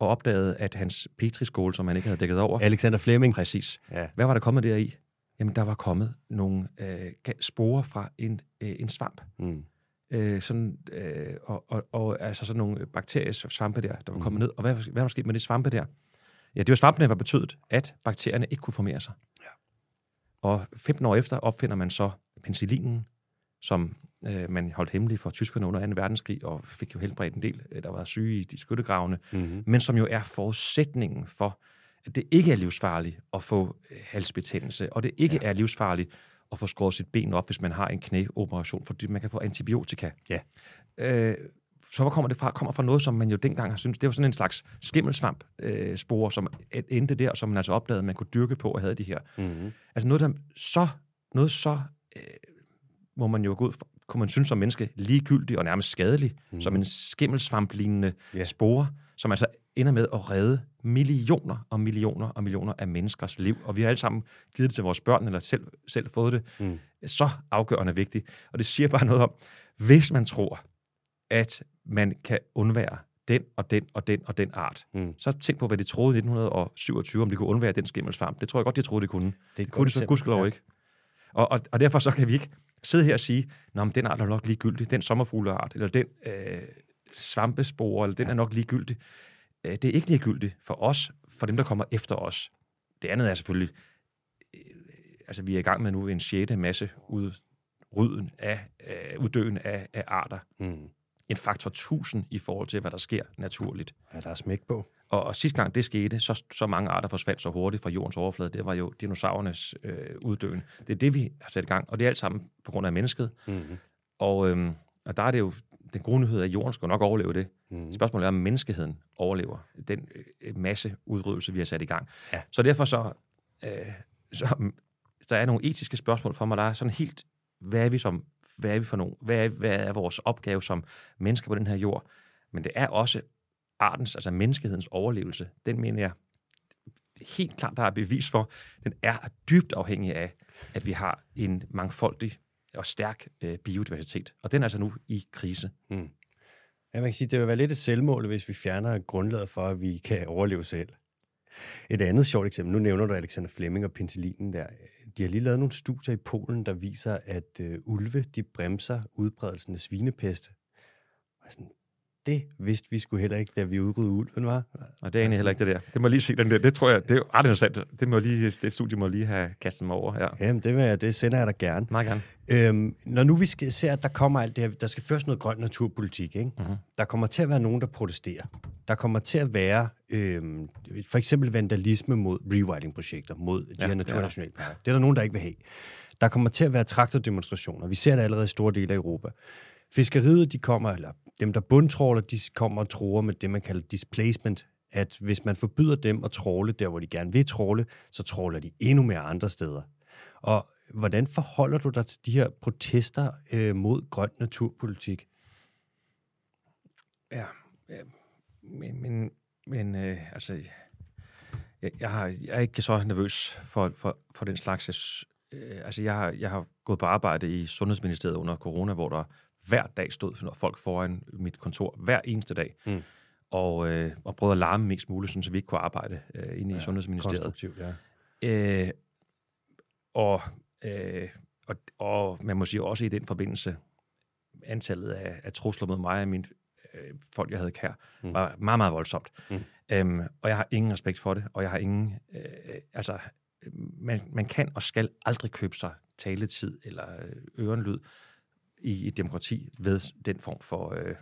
B: og opdagede, at hans petriskål, som han ikke havde dækket over,
A: Alexander Fleming.
B: præcis,
A: Ja.
B: hvad var der kommet der i? Jamen, der var kommet nogle øh, sporer fra en, øh, en svamp
A: Mm.
B: øh, sådan, øh, og, og, og altså sådan nogle bakteriesvampe der, der var kommet ned. Og hvad, hvad var der sket med de svampe der? Ja, det var svampene, der betydet, at bakterierne ikke kunne formere sig.
A: Ja.
B: Og 15 år efter opfinder man så penicillinen, som øh, man holdt hemmelig for tyskerne under 2. verdenskrig, og fik jo helbredt en del, øh, der var syge i de skyttegravene,
A: Mm-hmm.
B: men som jo er forudsætningen for, at det ikke er livsfarligt at få øh, halsbetændelse, og det ikke ja. er livsfarligt at få skåret sit ben op, hvis man har en knæoperation, fordi man kan få antibiotika.
A: Ja.
B: Øh, så hvor kommer det fra? kommer fra noget, som man jo dengang har syntes, det var sådan en slags skimmelsvamp øh, spore, som endte der, som man altså opdagede, man kunne dyrke på og havde de her.
A: Mm-hmm.
B: Altså noget, der så, noget så øh, må man jo gå ud fra, kunne man synes som menneske, ligegyldig og nærmest skadelig, mm. som en skimmelsvamp-lignende yeah. spore, som altså ender med at redde millioner og millioner og millioner af menneskers liv. Og vi har alle sammen givet det til vores børn, eller selv, selv fået det.
A: Mm.
B: Så afgørende vigtigt. Og det siger bare noget om, hvis man tror, at man kan undvære den og den og den og den art,
A: Mm.
B: så tænk på, hvad de troede i 1927, om de kunne undvære den skimmelsvamp. Det tror jeg godt, de troede, de kunne.
A: Det et
B: Det kunne de så gudskelov
A: Ja.
B: ikke. Og, og, og derfor så kan vi ikke sidde her og sige, Nå, men den art er nok ligegyldig, den sommerfugleart, eller den øh, svampespore, eller den ja. er nok ligegyldig. Øh, det er ikke ligegyldigt for os, for dem, der kommer efter os. Det andet er selvfølgelig, øh, altså vi er i gang med nu en sjette masse udrydden af, øh, uddøen af, af arter.
A: Mm.
B: En faktor 1000 i forhold til, hvad der sker naturligt.
A: Ja, der er smæk på.
B: Og, og sidste gang det skete, så, så mange arter forsvandt så hurtigt fra jordens overflade, det var jo dinosaurernes øh, uddøen. Det er det, vi har sat i gang, og det er alt sammen på grund af mennesket.
A: Mm-hmm.
B: Og, øhm, og der er det jo den gode nyhed, at jorden skal nok overleve det.
A: Mm.
B: Spørgsmålet er, om menneskeheden overlever den øh, masse udryddelse, vi har sat i gang.
A: Ja.
B: Så derfor så, øh, så, der er nogle etiske spørgsmål for mig, der er sådan helt, hvad er vi som, hvad er vi for nogen, hvad er, hvad er vores opgave som mennesker på den her jord? Men det er også artens, altså menneskehedens overlevelse. Den mener jeg helt klart, der er bevis for, den er dybt afhængig af, at vi har en mangfoldig og stærk øh, biodiversitet. Og den er altså nu i krise.
A: Mm. Ja, man kan sige, det vil være lidt et selvmål, hvis vi fjerner grundlaget for, at vi kan overleve selv. Et andet sjovt eksempel, nu nævner du Alexander Fleming og penicillinen der. De har lige lavet nogle studier i Polen, der viser, at øh, ulve, de bremser udbredelsen af svinepest. Og sådan, det vidste vi skulle heller ikke, da vi udryddede ulven, var.
B: Og det er egentlig heller ikke det der. Det må jeg lige se den der. Det tror jeg, det er jo ret interessant. Det, må lige, det studie må jeg lige have kastet mig over her.
A: Jamen, det, vil jeg, det sender jeg dig gerne.
B: Meget gerne.
A: Øhm, når nu vi skal, ser, at der kommer alt det her, der skal først noget grøn naturpolitik, ikke?
B: Mhm.
A: der kommer til at være nogen, der protesterer. Der kommer til at være øh, for eksempel vandalisme mod rewilding-projekter, mod de
B: Ja,
A: her naturnationalparker. Det er der nogen, der ikke vil have. Der kommer til at være traktordemonstrationer. Vi ser det allerede i store dele af Europa. Fiskeriet, de kommer, eller dem, der bundtråler, de kommer og tror med det, man kalder displacement, at hvis man forbyder dem at tråle der, hvor de gerne vil tråle, så tråler de endnu mere andre steder. Og hvordan forholder du dig til de her protester øh, mod grøn naturpolitik?
B: Ja, ja men, men, men øh, altså, jeg, jeg, har, jeg er ikke så nervøs for, for, for den slags. Jeg, øh, altså, jeg har, jeg har gået på arbejde i Sundhedsministeriet under corona, hvor der hver dag stod folk foran mit kontor, hver eneste dag,
A: Mm.
B: og, øh, og prøvede at larme mest muligt, sådan, så vi ikke kunne arbejde øh, inde i
A: Ja,
B: Sundhedsministeriet.
A: Konstruktivt, ja.
B: Øh, og, øh, og, og man må sige også i den forbindelse, antallet af, af trusler mod mig og mine øh, folk, jeg havde kær,
A: Mm.
B: var meget, meget voldsomt.
A: Mm.
B: Øhm, og jeg har ingen respekt for det, og jeg har ingen... Øh, altså, man, man kan og skal aldrig købe sig taletid eller øh, ørenlyd i et demokrati ved den form for, øh,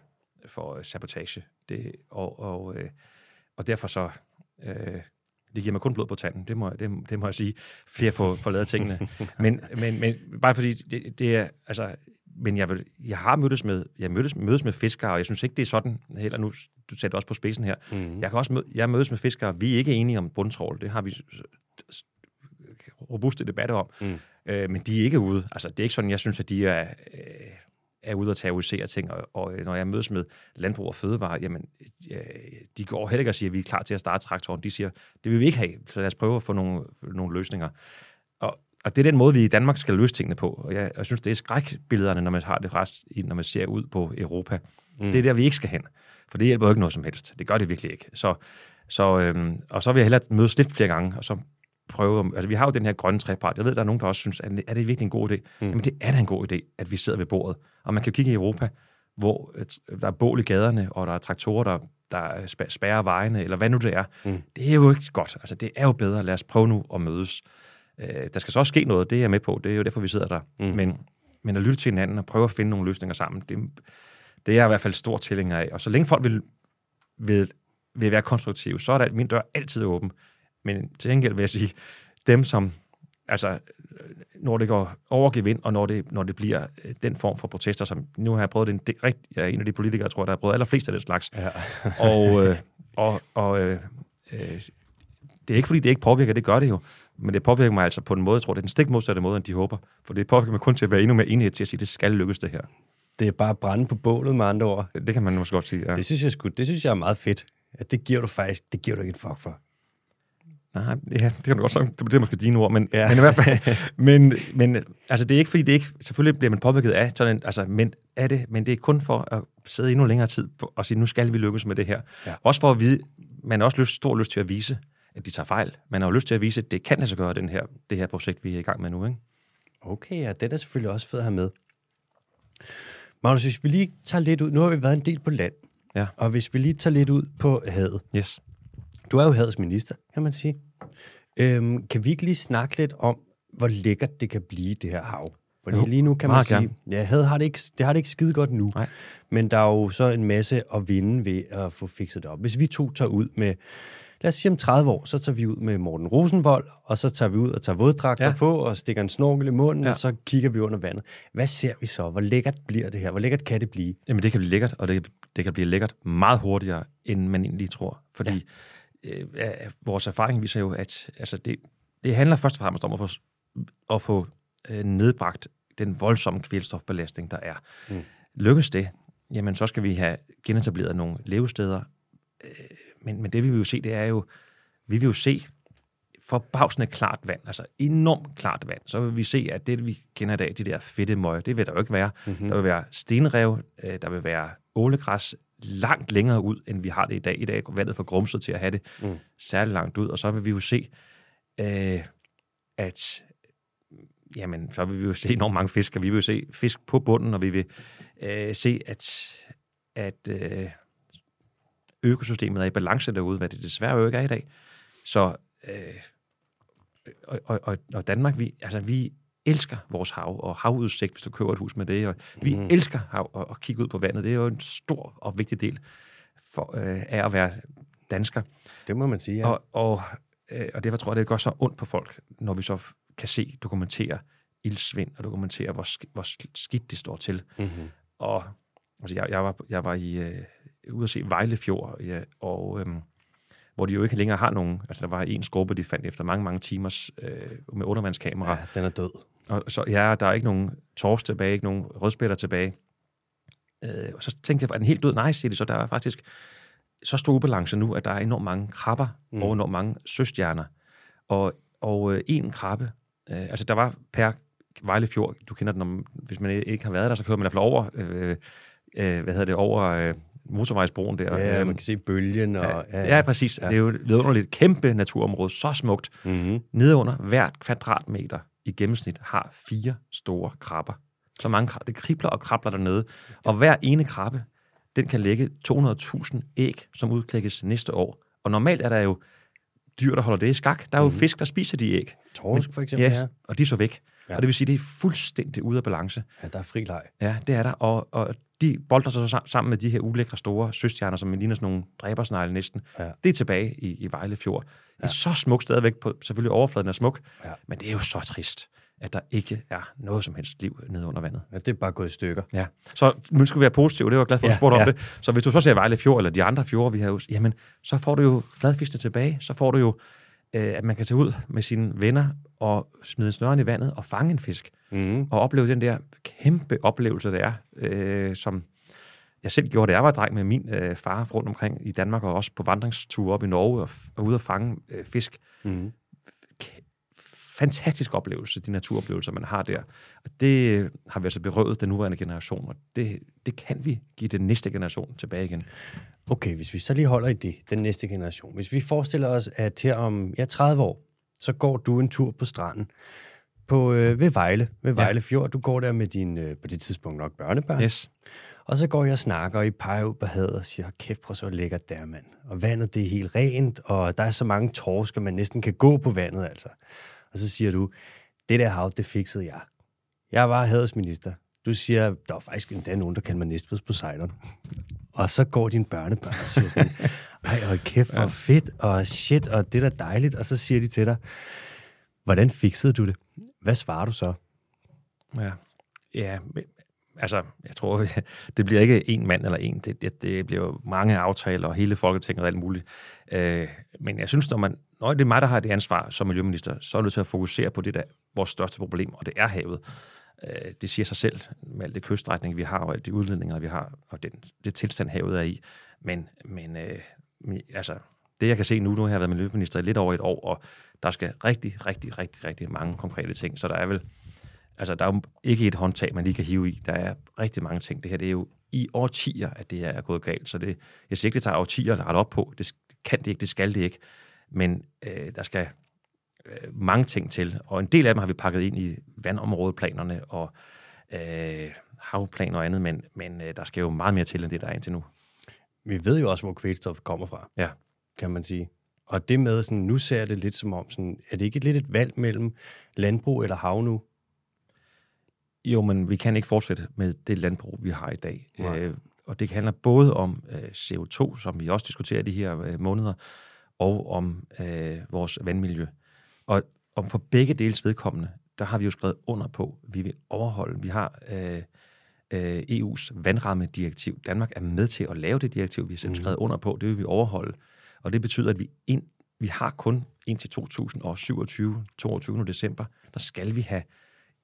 B: for sabotage. Det, og, og, øh, og derfor så... Øh, det giver mig kun blod på tanden, det må, det, det må jeg sige, flere får, får lavet tingene. men, men, men bare fordi, det, det er, altså, men jeg, vil, jeg har mødtes med, jeg mødtes, mødes med fiskere, og jeg synes ikke, det er sådan heller nu, du sætter det også på spidsen her.
A: Mm.
B: Jeg kan også møde, jeg mødes med fiskere, vi er ikke enige om bundtrål, det har vi robuste debatter om,
A: Mm.
B: øh, men de er ikke ude. Altså, det er ikke sådan, jeg synes, at de er, øh, er ude og terrorisere ting, og, og øh, når jeg mødes med landbrug og fødevare, jamen, øh, de går heller ikke og siger, at vi er klar til at starte traktoren. De siger, det vil vi ikke have, så lad os prøve at få nogle, nogle løsninger. Og, og det er den måde, vi i Danmark skal løse tingene på. Og jeg, jeg synes, det er skrækbillederne, når man har det rest, når man ser ud på Europa. Mm. Det er der, vi ikke skal hen. For det hjælper jo ikke noget som helst. Det gør det virkelig ikke. Så, så, øhm, og så vil jeg hellere mødes lidt flere gange, og så prøve... Altså, vi har jo den her grønne trepart. Jeg ved, der er nogen, der også synes, at er det virkelig en god idé? Mm. Jamen, det er da en god idé, at vi sidder ved bordet. Og man kan jo kigge i Europa, hvor der er bål i gaderne, og der er traktorer, der, der spær- spærrer vejene, eller hvad nu det er. Mm. Det er jo ikke godt. Altså, det er jo bedre. Lad os prøve nu at mødes. Øh, der skal så også ske noget, det er jeg med på. Det er jo derfor, vi sidder der. Mm. Men, men at lytte til hinanden og prøve at finde nogle løsninger sammen, det, det er jeg i hvert fald stor tilhænger af. Og så længe folk vil, vil, vil være konstruktive, så er der min dør altid åben. Men til gengæld vil jeg sige, dem som, altså, når det går overgevind, og når det, når det bliver øh, den form for protester, som nu har jeg prøvet det, det rigt, jeg er en af de politikere, jeg tror, der har prøvet allerflest af den slags.
A: Ja.
B: og øh, og, og øh, øh, det er ikke, fordi det ikke påvirker, det gør det jo, men det påvirker mig altså på en måde, jeg tror, det er den stik modsatte måde, end de håber. For det påvirker mig kun til at være endnu mere enighed til at sige, det skal lykkes det her.
A: Det er bare at brænde på bålet med andre ord.
B: Det kan man måske godt sige, ja.
A: Det synes jeg, sgu, det synes jeg er meget fedt. At det giver du faktisk, det giver du ikke en fuck for.
B: Nej, ja, det kan du godt sige. Det er måske dine ord, men, ja. men i hvert fald, men, men altså det er ikke, fordi det ikke, selvfølgelig bliver man påvirket af sådan en, altså, men, af det, men det er kun for at sidde endnu længere tid på, og sige, nu skal vi lykkes med det her.
A: Ja.
B: Også for at vide, man har også lyst, stor lyst til at vise, at de tager fejl. Man har jo lyst til at vise, at det kan lade sig gøre, den her, det her projekt, vi er i gang med nu. Ikke?
A: Okay, ja, det er selvfølgelig også fedt at have med. Magnus, hvis vi lige tager lidt ud, nu har vi været en del på land,
B: Ja.
A: og hvis vi lige tager lidt ud på havet.
B: Yes.
A: Du er jo havets minister, kan man sige. Øhm, kan vi ikke lige snakke lidt om, hvor lækkert det kan blive, det her hav? Fordi
B: Jo,
A: lige nu kan man sige,
B: gerne.
A: ja, havet har det, ikke, det har det ikke skide godt nu.
B: Nej.
A: Men der er jo så en masse at vinde ved at få fikset det op. Hvis vi to tager ud med, lad os sige om 30 år, så tager vi ud med Morten Rosenvold, og så tager vi ud og tager våddragter ja. På, og stikker en snorkel i munden, ja. Og så kigger vi under vandet. Hvad ser vi så? Hvor lækkert bliver det her? Hvor lækkert kan det blive?
B: Jamen, det kan blive lækkert, og det, det kan blive lækkert meget hurtigere, end man egentlig tror. Fordi ja. øh, vores erfaring viser jo, at altså, det, det handler først og fremmest om at få, at få øh, nedbragt den voldsomme kvælstofbelastning, der er. Mm. Lykkes det, jamen så skal vi have genetableret nogle levesteder. Øh, men, men det vi vil jo se, det er jo, vi vil jo se forbavsende klart vand, altså enormt klart vand. Så vil vi se, at det, vi kender i dag, de der fedte møger, det vil der jo ikke være. Mm-hmm. Der vil være stenrev, øh, der vil være ålegræs langt længere ud, end vi har det i dag. I dag er vandet for grumset til at have det mm. særlig langt ud, og så vil vi jo se, øh, at jamen, så vil vi jo se enormt mange fisk, og vi vil jo se fisk på bunden, og vi vil øh, se, at, at øh, økosystemet er i balance derude, hvad det desværre jo ikke er i dag. Så øh, og, og, og, Danmark, vi, altså, vi elsker vores hav og havudsigt, hvis du køber et hus med det, og vi mm. elsker hav og, og kigge ud på vandet. Det er jo en stor og vigtig del for, øh, af at være dansker.
A: Det må man sige, ja.
B: Og, og, øh, og derfor tror jeg, det gør så ondt på folk, når vi så kan se, dokumentere ildsvind, og dokumentere, hvor, sk- hvor skidt det står til.
A: Mm-hmm.
B: Og altså, jeg, jeg, var, jeg var i, øh, ude at se Vejlefjord, ja, og, øh, hvor de jo ikke længere har nogen. Altså, der var en skorpe, de fandt efter mange, mange timers øh, med undervandskamera.
A: Ja, den er død.
B: Og så, ja, der er ikke nogen tors tilbage, ikke nogen rødspætter tilbage. Øh, og så tænkte jeg, var den helt død? Nej, siger de, så der er faktisk så stor ubalance nu, at der er enormt mange krabber mm. og enormt mange søstjerner. Og, og øh, en krabbe, øh, altså der var per Vejlefjord, du kender den, om, hvis man ikke har været der, så kører man i hvert fald over, øh, øh, hvad hedder det, over øh, motorvejsbroen der.
A: Ja, man kan se bølgen. Og,
B: ja, ja, ja, præcis. Ja. Det er jo et vidunderligt kæmpe naturområde, så smukt.
A: Mm-hmm.
B: Nedenunder hvert kvadratmeter i gennemsnit har fire store krabber. Så mange krabber. Det kribler og krabler dernede. Og hver ene krabbe, den kan lægge 200.000 æg, som udklækkes næste år. Og normalt er der jo dyr, der holder det i skak. Der er jo mm-hmm. fisk, der spiser de æg.
A: Torsk for eksempel,
B: yes,
A: ja.
B: og de er så væk.
A: Ja.
B: Ja. Og det vil sige, det er fuldstændig ude af balance.
A: Ja, der er fri leg.
B: Ja, det er der. Og, og de bolder sig så sam- sammen med de her ulækre store søstjerner, som ligner sådan nogle dræbersnegle næsten.
A: Ja.
B: Det er tilbage i, i Vejle Fjord. Det er så smukt stadigvæk på, selvfølgelig overfladen er smuk,
A: Ja.
B: men det er jo så trist, at der ikke er noget som helst liv nede under vandet.
A: Ja, det er bare gået i stykker.
B: Ja. Så nu skal vi være positive, det var jeg glad for, at
A: Ja,
B: du spurgte om
A: ja.
B: det. Så hvis du så ser Vejle Fjord, eller de andre fjorde, vi har jamen, så får du jo fladfiskene tilbage, så får du jo, øh, at man kan tage ud med sine venner og smide snøren i vandet og fange en fisk
A: Mm.
B: og opleve den der kæmpe oplevelse, det er, øh, som jeg selv gjorde, da jeg var dreng med min øh, far rundt omkring i Danmark, og også på vandringsture op i Norge, og, og ude at fange øh, fisk.
A: Mm.
B: Fantastisk oplevelse, de naturoplevelser, man har der. Og det øh, har vi altså berøvet den nuværende generation, og det, det kan vi give den næste generation tilbage igen.
A: Okay, hvis vi så lige holder i det, den næste generation. Hvis vi forestiller os, at her om ja, 30 år, så går du en tur på stranden på, øh, ved Vejle, ved Vejle Fjord. Du går der med din, øh, på det tidspunkt nok børnebørn.
B: Yes.
A: Og så går jeg og snakker, og I peger ud på havet og siger, kæft, prøv så lækkert der, mand. Og vandet, det er helt rent, og der er så mange torsker, man næsten kan gå på vandet, altså. Og så siger du, det der hav, det fikset jeg. Jeg var havetsminister. Du siger, der var faktisk endda nogen, der kaldte mig Næstveds Poseidon. Og så går din børnebørn og siger sådan, ej, hold kæft, hvor fedt, og shit, og det er da dejligt. Og så siger de til dig, hvordan fiksede du det? Hvad svarer du så?
B: Ja, ja altså, jeg tror, det bliver ikke en mand eller en. Det, det, det bliver mange aftaler, og hele Folketinget og alt muligt. Øh, men jeg synes, når, man, når det er mig, der har det ansvar som miljøminister, så er jeg til at fokusere på det, der vores største problem, og det er havet. Øh, det siger sig selv, med al det kyststrækning, vi har, og alle de udledninger, vi har, og den, det tilstand, havet er i. Men, men øh, altså, det jeg kan se nu, nu har jeg været miljøminister i lidt over et år, og der skal rigtig, rigtig, rigtig, rigtig mange konkrete ting. Så der er vel Altså, der er jo ikke et håndtag, man lige kan hive i. Der er rigtig mange ting. Det her det er jo i årtier, at det her er gået galt. Så det, jeg siger ikke, det tager årtier at rette op på. Det kan det ikke, det skal det ikke. Men øh, der skal øh, mange ting til. Og en del af dem har vi pakket ind i vandområdeplanerne og øh, havplaner og andet. Men, men øh, der skal jo meget mere til, end det, der er indtil nu.
A: Vi ved jo også, hvor kvælstof kommer fra.
B: Ja.
A: kan man sige. Og det med, sådan, nu ser det lidt som om, sådan, er det ikke lidt et valg mellem landbrug eller hav nu?
B: Jo, men vi kan ikke fortsætte med det landbrug, vi har i dag.
A: Nej.
B: Øh, og det handler både om øh, CO2, som vi også diskuterer i de her øh, måneder, og om øh, vores vandmiljø. Og om for begge dels vedkommende, der har vi jo skrevet under på, at vi vil overholde. Vi har øh, øh, EU's vandrammedirektiv. Danmark er med til at lave det direktiv, vi har selv skrevet under på. Det vil vi overholde. Og det betyder, at vi, ind, vi har kun indtil 2027, 22. december, der skal vi have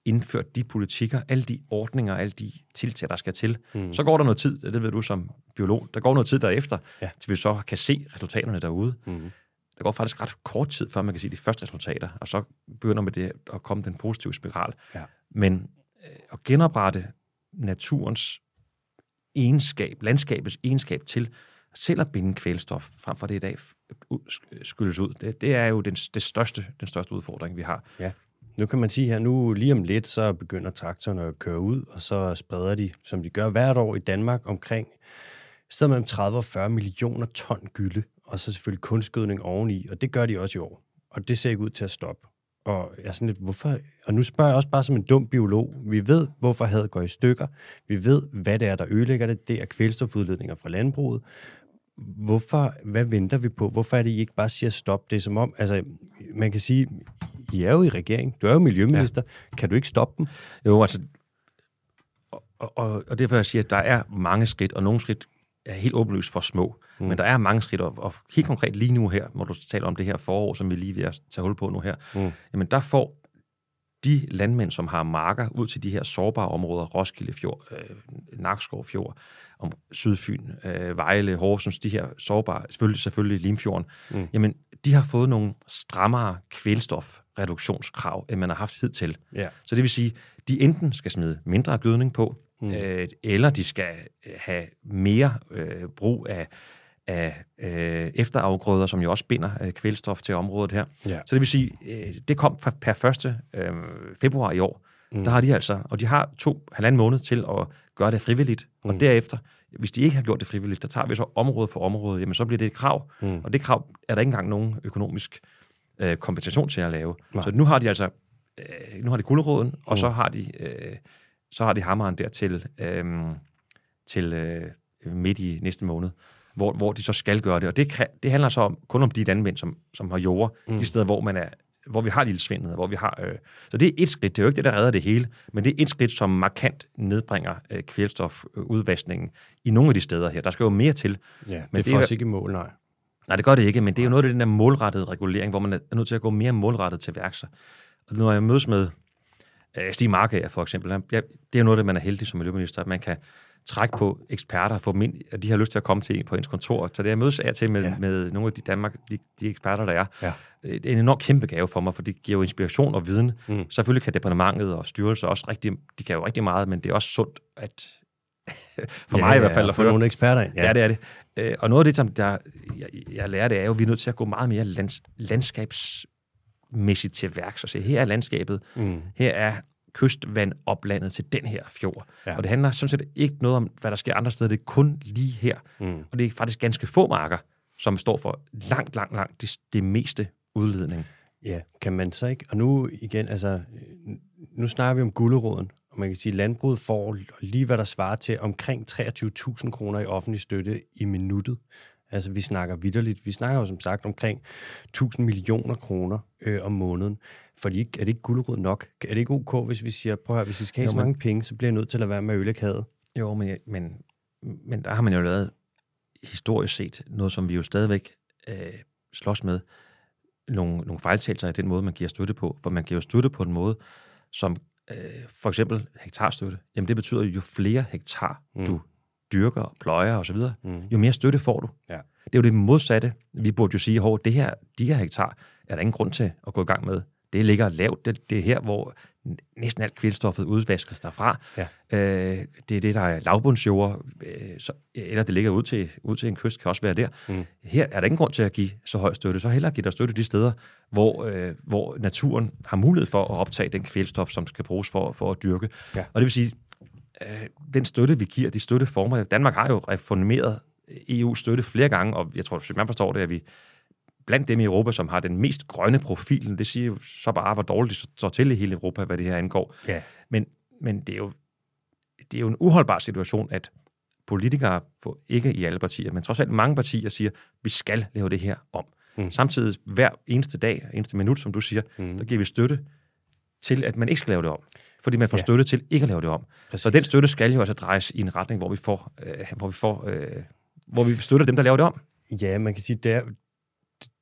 B: indført de politikker, alle de ordninger, alle de tiltag, der skal til. Mm. Så går der noget tid, det ved du som biolog, der går noget tid derefter,
A: Ja.
B: til vi så kan se resultaterne derude.
A: Mm.
B: Der går faktisk ret kort tid, før man kan se de første resultater, og så begynder med det at komme den positive spiral.
A: Ja.
B: Men øh, at genoprette naturens egenskab, landskabets egenskab til selv at binde kvælstof, frem for det i dag skylles ud, det, det er jo den, det største, den største udfordring, vi har.
A: Ja. Nu kan man sige her, nu lige om lidt, så begynder traktorerne at køre ud, og så spreder de, som de gør hvert år i Danmark, omkring så mellem 30 og 40 millioner ton gylde, og så selvfølgelig kunstgødning oveni, og det gør de også i år. Og det ser ikke ud til at stoppe. Og jeg er sådan lidt, hvorfor? Og nu spørger jeg også bare som en dum biolog. Vi ved, hvorfor havet går i stykker. Vi ved, hvad det er, der ødelægger det. Det er kvælstofudledninger fra landbruget. hvorfor, hvad venter vi på? Hvorfor er det, I ikke bare siger stop? Det er som om, altså, man kan sige, i er jo i regering, du er jo miljøminister, ja. kan du ikke stoppe dem?
B: Jo, altså, og, og, og derfor jeg siger, at der er mange skridt, og nogle skridt er helt åbenlyst for små. Mm. Men der er mange skridt, og, og helt konkret lige nu her, hvor du taler om det her forår, som vi lige vil tage hul på nu her, mm. jamen der får de landmænd, som har marker ud til de her sårbare områder, Roskilde Fjord, øh, Nakskov Fjord, om Sydfyn, øh, Vejle, Horsens, de her sårbare, selvfølgelig, selvfølgelig Limfjorden, mm. jamen de har fået nogle strammere kvælstofreduktionskrav, end man har haft hidtil. Yeah. Så det vil sige, de enten skal smide mindre gødning på, mm. øh, eller de skal have mere øh, brug af af øh, efterafgrøder, som jo også binder øh, kvælstof til området her. Ja. Så det vil sige, øh, det kom per 1. Øh, februar i år. Mm. Der har de altså, og de har to, halvanden måned til at gøre det frivilligt. Mm. Og derefter, hvis de ikke har gjort det frivilligt, der tager vi så område for område, jamen så bliver det et krav. Mm. Og det krav er der ikke engang nogen økonomisk øh, kompensation til at lave. Nej. Så nu har de altså, øh, nu har de guldråden, og mm. så har de, øh, så har de hammeren der til, øh, til øh, midt i næste måned hvor, hvor de så skal gøre det. Og det, kan, det handler så om, kun om de landmænd, som, som har jord, mm. de steder, hvor man er hvor vi har lille svindet, hvor vi har... Øh, så det er et skridt. Det er jo ikke det, der redder det hele, men det er et skridt, som markant nedbringer øh, kvælstofudvaskningen i nogle af de steder her. Der skal jo mere til.
A: Ja, men det får os ikke i mål, nej.
B: Nej, det gør det ikke, men det er jo noget af den der målrettede regulering, hvor man er nødt til at gå mere målrettet til værks. Og når jeg mødes med øh, Stig Markager for eksempel, ja, det er jo noget af det, man er heldig som miljøminister, at man kan trække på eksperter, få dem ind, at de har lyst til at komme til på ens kontor. Så det er mødes af til med, ja. med nogle af de Danmark, de, de eksperter, der er. Ja. Det er en enorm kæmpe gave for mig, for det giver jo inspiration og viden. Mm. Selvfølgelig kan departementet og styrelser også rigtig, de kan jo rigtig meget, men det er også sundt, at for ja, mig i hvert fald.
A: At få nogle eksperter ind.
B: Ja. ja, det er det. Øh, og noget af det, som der, jeg, jeg lærer, det er jo, at vi er nødt til at gå meget mere lands, landskabsmæssigt til værks og se, her er landskabet, mm. her er kystvandoplandet til den her fjord. Ja. Og det handler sådan set ikke noget om, hvad der sker andre steder. Det er kun lige her. Mm. Og det er faktisk ganske få marker, som står for langt, langt, langt det, det meste udledning.
A: Ja, kan man så ikke... Og nu igen, altså... Nu snakker vi om gulderåden, og man kan sige, at landbruget får lige, hvad der svarer til omkring 23.000 kroner i offentlig støtte i minuttet. Altså, vi snakker vidderligt. Vi snakker jo som sagt omkring 1000 millioner kroner øh, om måneden. For er det ikke guldrød nok? Er det ikke ok, hvis vi siger, prøv at høre, hvis I skal have jo, så mange penge, så bliver jeg nødt til at være med ølæghavet?
B: Jo, men, men, men der har man jo lavet historisk set noget, som vi jo stadigvæk øh, slås med. Nogle, nogle fejltagelser i den måde, man giver støtte på. For man giver jo støtte på en måde, som øh, for eksempel hektarstøtte. Jamen det betyder, jo flere hektar mm. du dyrker, pløjer osv., mm. jo mere støtte får du. Ja. Det er jo det modsatte. Vi burde jo sige, at det her, de her hektar er der ingen grund til at gå i gang med. Det ligger lavt. Det, det er her, hvor næsten alt kvælstoffet udvaskes derfra. Ja. Øh, det er det, der er lavbundsjord, øh, så, eller det ligger ud til, ud til en kyst, kan også være der. Mm. Her er der ingen grund til at give så høj støtte. Så hellere give dig støtte de steder, hvor, øh, hvor naturen har mulighed for at optage den kvælstof, som skal bruges for, for at dyrke. Ja. Og det vil sige, øh, den støtte, vi giver, de støtteformer, Danmark har jo reformeret EU-støtte flere gange, og jeg tror, som man forstår det, at vi blandt dem i Europa, som har den mest grønne profil, det siger jo så bare, hvor dårligt det står til i hele Europa, hvad det her angår. Ja. Men, men det, er jo, det er jo en uholdbar situation, at politikere, på, ikke i alle partier, men trods alt mange partier, siger, vi skal lave det her om. Mm. Samtidig hver eneste dag, eneste minut, som du siger, mm. der giver vi støtte til, at man ikke skal lave det om fordi man får ja. støtte til ikke at lave det om. Præcis. Så den støtte skal jo altså drejes i en retning, hvor vi får, øh, hvor vi får, øh, hvor vi støtter dem, der laver det om.
A: Ja, man kan sige, det, er,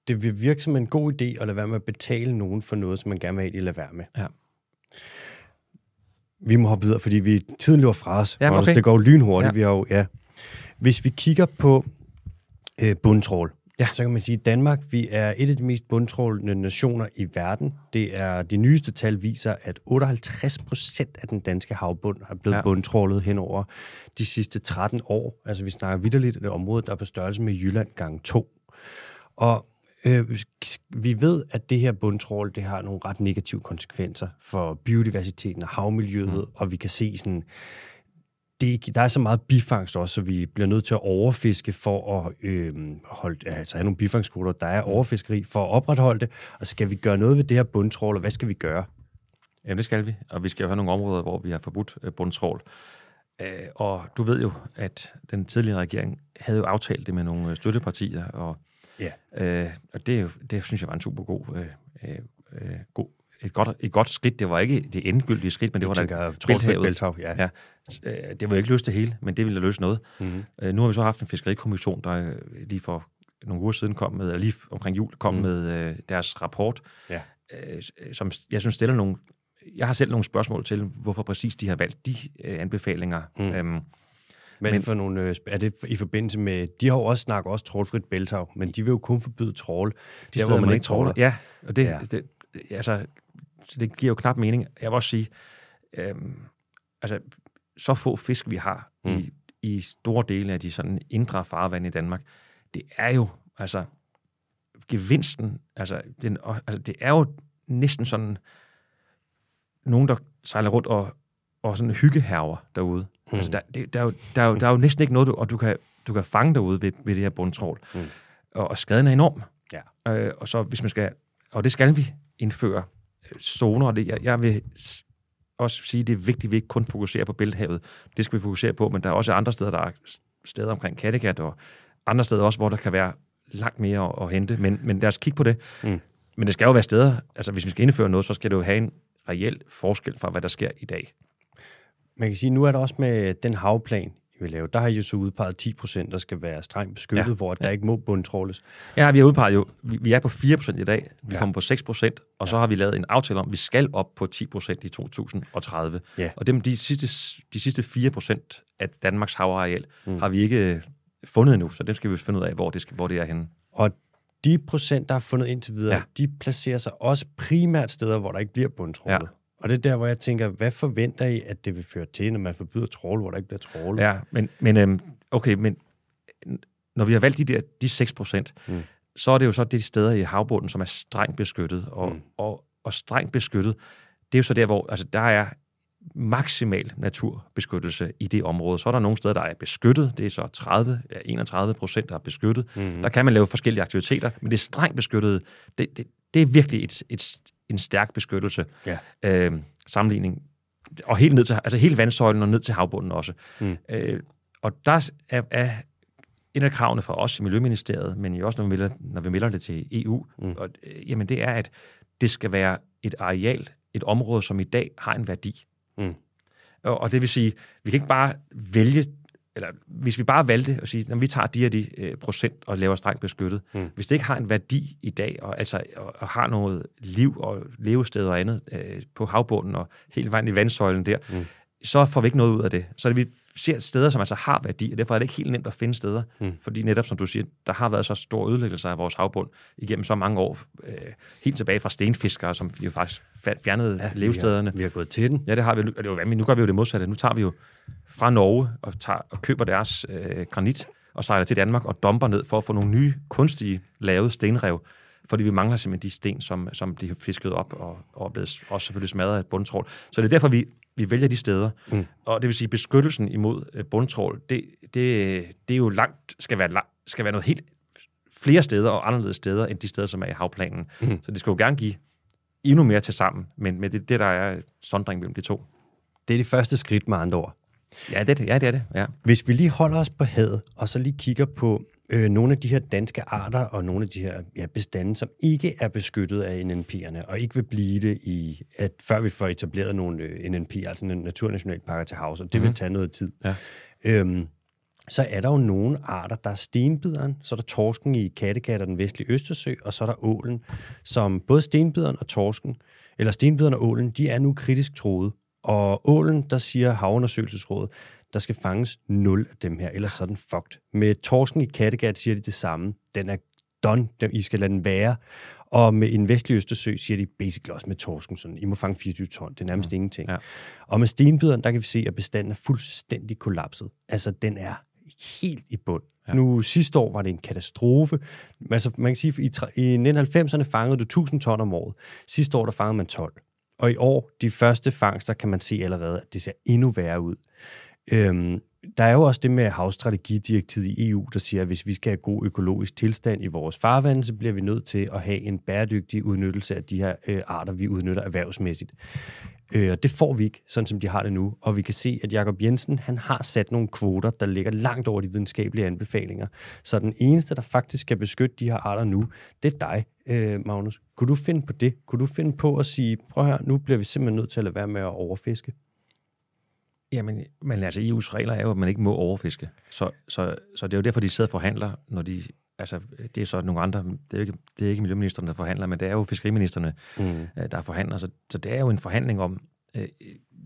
A: det vil virke som en god idé at lade være med at betale nogen for noget, som man gerne vil have, de lader være med. Ja. Vi må hoppe videre, fordi vi tiden løber fra os. Ja, okay. Det går lynhurtigt. Ja. Vi har jo, ja. Hvis vi kigger på øh, bundtrål, Ja. Så kan man sige, at Danmark vi er et af de mest bundtrålende nationer i verden. Det er de nyeste tal viser, at 58 procent af den danske havbund er blevet ja. bundtrålet hen over de sidste 13 år. Altså vi snakker vidderligt det område, der er på størrelse med Jylland gang 2. Og øh, vi ved, at det her bundtrål, det har nogle ret negative konsekvenser for biodiversiteten og havmiljøet, mm. og vi kan se sådan det, der er så meget bifangst også, så vi bliver nødt til at overfiske for at øh, holde, altså have nogle bifangskvoter. Der er overfiskeri for at opretholde det, og skal vi gøre noget ved det her bundtrål, og hvad skal vi gøre?
B: Ja, det skal vi, og vi skal jo have nogle områder, hvor vi har forbudt øh, bundtrål. Øh, og du ved jo, at den tidligere regering havde jo aftalt det med nogle øh, støttepartier, og,
A: Ja.
B: øh, og det, det synes jeg var en super god, øh, øh, god et, godt, et godt skridt. Det var ikke det endegyldige skridt, men det
A: Du
B: var
A: tænker
B: Bælthavet.
A: Bælthav, ja.
B: Ja. Øh, Det var ikke løse det hele, men det ville løse noget.
A: Mm-hmm.
B: Nu har vi så haft en fiskerikommission, der øh, lige for nogle uger siden kom med, eller lige omkring jul, kom
A: Mm.
B: med øh, deres rapport,
A: Ja.
B: øh, som jeg synes stiller nogle... Jeg har selv nogle spørgsmål til, hvorfor præcis de har valgt de øh, anbefalinger.
A: Mm.
B: Øhm,
A: Men,
B: Men-
A: for nogle, er det i forbindelse med, de har jo også snakket også trålfrit bæltag, men de vil jo kun forbyde trål,
B: de
A: der, hvor man ikke tråler.
B: Ja, og det,
A: ja.
B: det, altså, så det giver jo knap mening. Jeg vil også sige, øhm, altså, så få fisk, vi har
A: Mm.
B: i, i store dele af de sådan indre farvande i Danmark, det er jo, altså, gevinsten, altså, den, altså det er jo næsten sådan, nogen, der sejler rundt og, og sådan hyggeherver derude. Mm. Altså, der, det, der, er jo, der, er jo, der er jo næsten ikke noget, du, og du kan, du kan fange derude ved, ved det her bundtrål.
A: Mm.
B: Og, og skaden er enorm.
A: Ja.
B: Øh, og så hvis man skal, og det skal vi indføre øh, zoner, og det, jeg, jeg vil også sige, det er vigtigt, at vi ikke kun fokuserer på Bælthavet. Det skal vi fokusere på, men der er også andre steder, der er steder omkring Kattegat, og andre steder også, hvor der kan være langt mere at, at hente. Men, men lad os kigge på det.
A: Mm.
B: Men det skal jo være steder, altså hvis vi skal indføre noget, så skal det jo have en reel forskel fra, hvad der sker i dag.
A: Man kan sige, nu er der også med den havplan, vil lave, der har I jo så udpeget 10 procent, der skal være strengt beskyttet, ja.
B: Ja.
A: hvor der ikke må bundtråles.
B: Ja, vi har udpeget jo, vi, vi er på 4% i dag, vi
A: Ja.
B: ja. kommer på 6%, og så har vi lavet en aftale om, at vi skal op på 10% i 2030.
A: Ja.
B: Og dem, de, sidste, de sidste 4% af Danmarks havareal mm. har vi ikke fundet endnu, så dem skal vi finde ud af, hvor det, skal, hvor det er henne.
A: Og de procent, der er fundet indtil videre, ja.
B: Ja.
A: de placerer sig også primært steder, hvor der ikke bliver bundtrålet. Ja. Og det er der, hvor jeg tænker, hvad forventer I, at det vil føre til, når man forbyder trål, hvor der ikke bliver trålet?
B: Ja, men, men øhm, okay, men når vi har valgt de der de 6%,
A: Mm.
B: mm. så er det jo så de steder i havbunden, som er strengt beskyttet. Og,
A: mm.
B: og, og strengt beskyttet, det er jo så der, hvor altså, der er maksimal naturbeskyttelse i det område. Så er der nogle steder, der er beskyttet. Det er så 30, ja, 31 procent, der er beskyttet.
A: Mm-hmm.
B: Der kan man lave forskellige aktiviteter, men det er strengt beskyttet. Det, det, det er virkelig et, et, en stærk beskyttelse.
A: Ja.
B: Øh, sammenligning. Og helt ned til, altså hele vandsøjlen og ned til havbunden også.
A: Mm.
B: Øh, og der er, er et af kravene fra os i Miljøministeriet, men jo også, når vi melder, når vi melder det til EU,
A: mm.
B: og, øh, jamen det er, at det skal være et areal, et område, som i dag har en værdi.
A: Mm.
B: Og, og det vil sige, vi kan ikke bare vælge, eller hvis vi bare valgte at sige, at vi tager de her de, øh, procent og laver strengt beskyttet,
A: Mm.
B: hvis det ikke har en værdi i dag, og, altså, og, og har noget liv og levested og andet øh, på havbunden og hele vejen i vandsøjlen der,
A: Mm.
B: mm. så får vi ikke noget ud af det. Så det, vi ser steder, som altså har værdi, og derfor er det ikke helt nemt at finde steder,
A: Mm.
B: fordi netop, som du siger, der har været så stor ødelæggelse af vores havbund igennem så mange år, øh, helt tilbage fra stenfiskere, som jo faktisk fa- fjernede ja, levestederne.
A: Vi har, vi har gået til den.
B: Ja, det har vi. Det vanvittigt. Nu gør vi jo det modsatte. Nu tager vi jo fra Norge og, tager, og køber deres øh, granit og sejler til Danmark og dumper ned for at få nogle nye kunstige lavede stenrev, fordi vi mangler simpelthen de sten, som, som bliver fisket op og, og er blevet også selvfølgelig smadret af et bundtrål. Så det er derfor, vi, vi vælger de steder.
A: Mm.
B: Og det vil sige, beskyttelsen imod øh, bundtrål, det, det, det er jo langt, skal være, lang, skal være noget helt flere steder og anderledes steder, end de steder, som er i havplanen.
A: Mm.
B: Så det skal jo gerne give endnu mere til sammen, men med det, det der er sondring mellem de to.
A: Det er det første skridt med andre ord.
B: Ja, det, er det- ja, det er det. Ja.
A: Hvis vi lige holder os på havet, og så lige kigger på øh, nogle af de her danske arter og nogle af de her ja, bestande, som ikke er beskyttet af NNP'erne, og ikke vil blive det, i, at, før vi får etableret nogle øh, NNP, altså naturnationalparker til havs, og det mm-hmm. vil tage noget tid.
B: Ja.
A: Øhm, så er der jo nogle arter, der er stenbideren, så er der torsken i Kattegat og den vestlige Østersø, og så er der ålen, som både stenbideren og torsken, eller stenbideren og ålen, de er nu kritisk troet. Og ålen, der siger havundersøgelsesrådet, der skal fanges nul af dem her, ellers så er den fucked. Med torsken i Kattegat siger de det samme. Den er done, den, I skal lade den være. Og med en vestlig Østersø siger de basically også med torsken, sådan, I må fange 24 ton, det er nærmest mm. ingenting.
B: Ja.
A: Og med stenbideren, der kan vi se, at bestanden er fuldstændig kollapset. Altså, den er helt i bund. Ja. Nu sidste år var det en katastrofe. Altså, man kan sige, at i, i 1990'erne fangede du 1000 ton om året. Sidste år, der fangede man 12. Og i år, de første fangster, kan man se allerede, at det ser endnu værre ud. Øhm, der er jo også det med havstrategidirektivet i EU, der siger, at hvis vi skal have god økologisk tilstand i vores farvande, så bliver vi nødt til at have en bæredygtig udnyttelse af de her øh, arter, vi udnytter erhvervsmæssigt. Øh, og det får vi ikke, sådan som de har det nu. Og vi kan se, at Jakob Jensen han har sat nogle kvoter, der ligger langt over de videnskabelige anbefalinger. Så den eneste, der faktisk skal beskytte de her arter nu, det er dig, øh, Magnus. Kunne du finde på det? Kunne du finde på at sige, prøv her, nu bliver vi simpelthen nødt til at lade være med at overfiske?
B: Jamen, men altså EU's regler er jo, at man ikke må overfiske. Så, så, så det er jo derfor, de sidder og forhandler, når de... Altså, det er så nogle andre... Det er ikke, det er ikke miljøministerne, der forhandler, men det er jo fiskeriministerne, mm. der forhandler. Så, så det er jo en forhandling om, øh,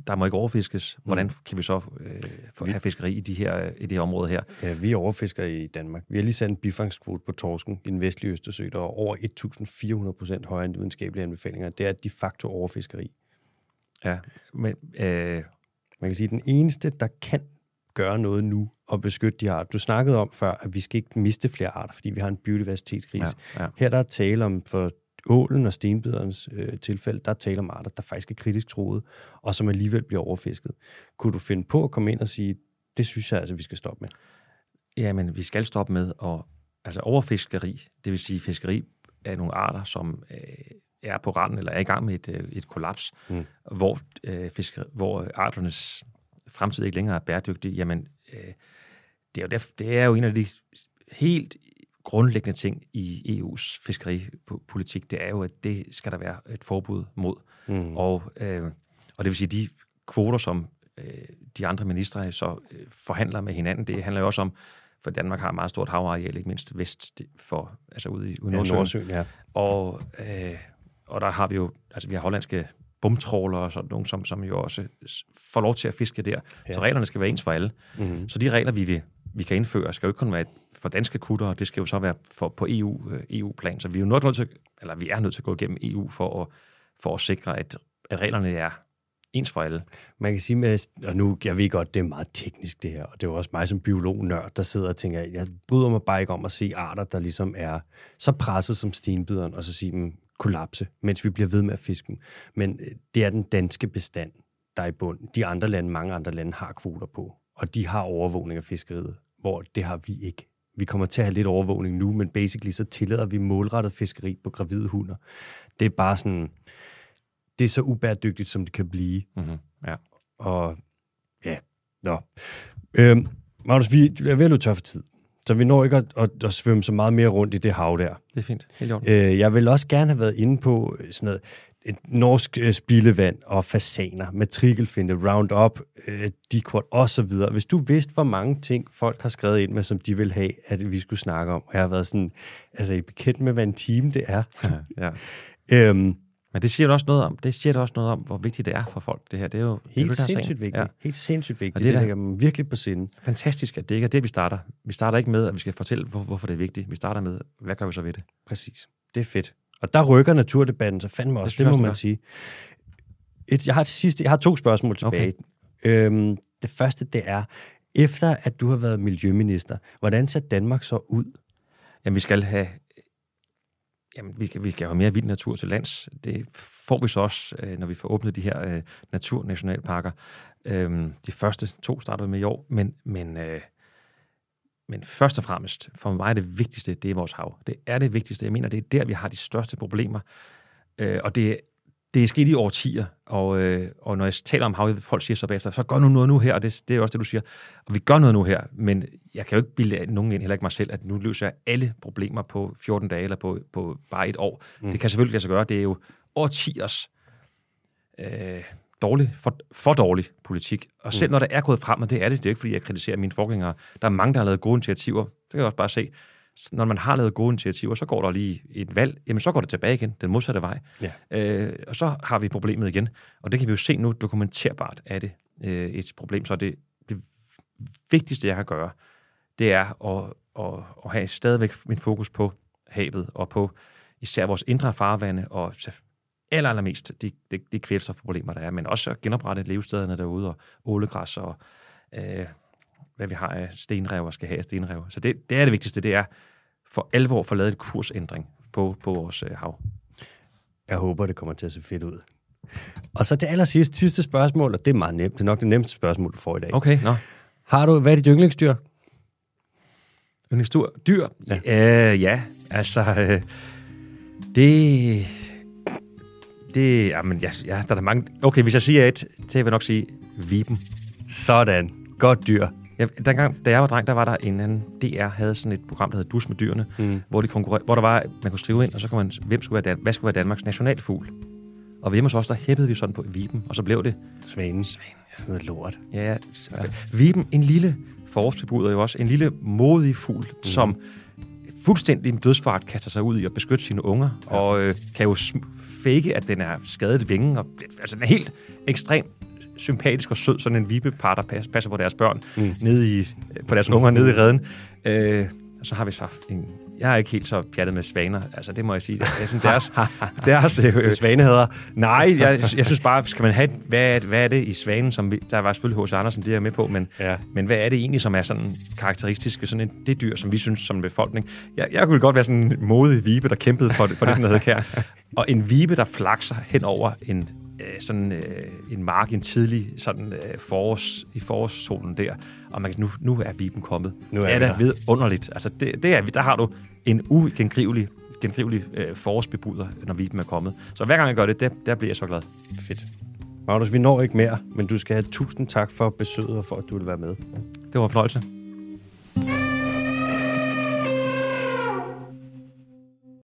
B: der må ikke overfiskes. Hvordan mm. kan vi så øh, have fiskeri i de her, i de her områder her?
A: Ja, vi overfisker i Danmark. Vi har lige sat en bifangskvote på torsken i den vestlige Østersø, der er over 1.400 procent højere end de videnskabelige anbefalinger. Det er de facto overfiskeri.
B: Ja, men... Øh,
A: man kan sige, at den eneste, der kan gøre noget nu og beskytte de arter. Du snakkede om før, at vi skal ikke miste flere arter, fordi vi har en biodiversitetskrise. Ja, ja. Her der er tale om for ålen og stenbiderens øh, tilfælde, der er tale om arter, der faktisk er kritisk troet, og som alligevel bliver overfisket. Kunne du finde på at komme ind og sige, det synes jeg altså, vi skal stoppe med?
B: Jamen, vi skal stoppe med at, altså overfiskeri, det vil sige fiskeri af nogle arter, som øh, er på randen eller er i gang med et, øh, et kollaps, mm. hvor, øh, fisker, hvor arternes fremtid ikke længere er bæredygtig, jamen, øh, det, er jo der, det er jo en af de helt grundlæggende ting i EU's fiskeripolitik, det er jo, at det skal der være et forbud mod. Mm. Og, øh, og det vil sige, de kvoter, som øh, de andre ministre så øh, forhandler med hinanden, det handler jo også om, for Danmark har et meget stort havareal, ikke mindst vest for, altså ude i ude
A: ja, Nordsøen. Ja.
B: Og, øh, og der har vi jo, altså vi har hollandske bumtråler og sådan nogle, som, som jo også får lov til at fiske der. Ja. Så reglerne skal være ens for alle. Mm-hmm. Så de regler, vi, vil, vi kan indføre, skal jo ikke kun være for danske kutter, det skal jo så være for, på EU, øh, EU-plan. Så vi er jo nødt til, eller vi er nødt til at gå igennem EU for at, for at sikre, at, at reglerne er ens for alle.
A: Man kan sige, med, og nu, jeg ved godt, det er meget teknisk det her, og det er jo også mig som biolog-nørd, der sidder og tænker, jeg bryder mig bare ikke om at se arter, der ligesom er så presset som stenbideren, og så sige dem, kollapse, mens vi bliver ved med at fiske dem. Men øh, det er den danske bestand, der er i bund. De andre lande, mange andre lande, har kvoter på, og de har overvågning af fiskeriet, hvor det har vi ikke. Vi kommer til at have lidt overvågning nu, men basically så tillader vi målrettet fiskeri på gravide hunder. Det er bare sådan, det er så ubæredygtigt, som det kan blive.
B: Mm-hmm. Ja.
A: Og ja, nå. Øhm, Magnus, vi er ved at løbe tør for tid. Så vi når ikke at, at, at svømme så meget mere rundt i det hav der.
B: Det er fint. Helt
A: øh, jeg vil også gerne have været inde på sådan noget, et norsk øh, spildevand og fasaner, matrikelfinde, Roundup, øh, Dickwort og så videre. Hvis du vidste, hvor mange ting folk har skrevet ind med, som de vil have, at vi skulle snakke om, og jeg har været sådan, altså, I bekendt med, hvad en time det er.
B: ja. øhm, men det siger også noget om, det siger også noget om, hvor vigtigt det er for folk, det her. Det er jo
A: helt
B: det,
A: sindssygt vigtigt. Ja. Helt sindssygt vigtigt. Og det, det ligger dem virkelig på sinde.
B: Fantastisk, at det ikke er det, vi starter. Vi starter ikke med, at vi skal fortælle, hvor, hvorfor det er vigtigt. Vi starter med, hvad gør vi så ved det?
A: Præcis. Det er fedt. Og der rykker naturdebatten så fandme også, det, det må man sige. Et, jeg, har et sidste, jeg har to spørgsmål tilbage. Okay. Øhm, det første, det er, efter at du har været miljøminister, hvordan ser Danmark så ud?
B: Jamen, vi skal have Jamen, vi skal, vi skal have mere vild natur til lands. Det får vi så også, øh, når vi får åbnet de her øh, naturnationalparker. Øh, de første to startede med i år, men, men, øh, men først og fremmest, for mig er det vigtigste, det er vores hav. Det er det vigtigste. Jeg mener, det er der, vi har de største problemer. Øh, og det, det er sket i årtier, og, øh, og når jeg taler om havet, folk siger så bagefter, så gør nu noget nu her, og det, det er også det, du siger. Og vi gør noget nu her, men jeg kan jo ikke bilde nogen ind, heller ikke mig selv, at nu løser jeg alle problemer på 14 dage eller på, på bare et år. Mm. Det kan selvfølgelig lade sig gøre. Det er jo årtiers øh, dårlig, for, for dårlig politik. Og selv mm. når der er gået frem, og det er det, det er ikke, fordi jeg kritiserer mine forgængere, der er mange, der har lavet gode initiativer. Det kan jeg også bare se når man har lavet gode initiativer, så går der lige et valg, jamen så går det tilbage igen, den modsatte vej. Ja. Øh, og så har vi problemet igen. Og det kan vi jo se nu dokumenterbart er det øh, et problem. Så det, det vigtigste, jeg kan gøre, det er at, at, at have stadigvæk min fokus på havet og på især vores indre farvande og aller, allermest de, de, de kvælstofproblemer, der er, men også at genoprette levestederne derude og ålegræs og øh, hvad vi har af stenrev og skal have af stenrev. Så det, det er det vigtigste, det er for alvor at få lavet en kursændring på, på vores øh, hav.
A: Jeg håber, det kommer til at se fedt ud. Og så til allersidst, sidste spørgsmål, og det er meget nemt. Det er nok det nemmeste spørgsmål, du får i dag.
B: Okay, nå.
A: Har du, hvad er dit yndlingsdyr?
B: Yndlingsdyr? Dyr? Ja, øh, ja altså, øh, det, Det, jamen, ja, ja, der er der mange... Okay, hvis jeg siger et, så vil jeg nok sige Viben.
A: Sådan. Godt dyr.
B: Ja, dengang, da jeg var dreng, der var der en anden... DR havde sådan et program, der hed Dus med dyrene, mm. hvor, de hvor der var, man kunne skrive ind, og så kunne man, hvem skulle være, Dan- hvad skulle være Danmarks nationalfugl? Og hjemme hos os, der hæppede vi sådan på Viben, og så blev det
A: Svanen. Svanen. Sådan noget lort.
B: Ja, ja. Viben, en lille forårsbebuder jo også, en lille modig fugl, mm. som fuldstændig med dødsfart kaster sig ud i at beskytte sine unger, ja. og øh, kan jo fake, at den er skadet vingen, og, altså den er helt ekstremt sympatisk og sød, sådan en vibepar, der pas, passer på deres børn, mm. nede i, på deres unger nede i redden. Øh, og så har vi så en jeg er ikke helt så pjattet med svaner. Altså, det må jeg sige. Jeg synes, deres... deres øh,
A: Svanehader.
B: Nej, jeg, jeg synes bare, skal man have... Hvad er, hvad er det i svanen, som vi, Der var selvfølgelig H.C. Andersen, det er jeg med på, men,
A: Ja.
B: men hvad er det egentlig, som er sådan karakteristisk ved sådan en, det dyr, som vi synes som befolkning? Jeg, jeg kunne godt være sådan en modig vibe, der kæmpede for, det, for det, den havde her. Og en vibe, der flakser hen over en, øh, sådan, øh, en mark, en tidlig sådan, øh, forårs, i forårssolen der. Og man kan, nu, nu er viben kommet.
A: Nu er
B: det er
A: der.
B: vidunderligt. Altså, det, det er, der har du en ugengrivelig gengrivelig øh, forårsbebuder, når viben er kommet. Så hver gang jeg gør det, der, der bliver jeg så glad.
A: Fedt. Magnus, vi når ikke mere, men du skal have tusind tak for besøget og for, at du vil være med.
B: Det var en fornøjelse.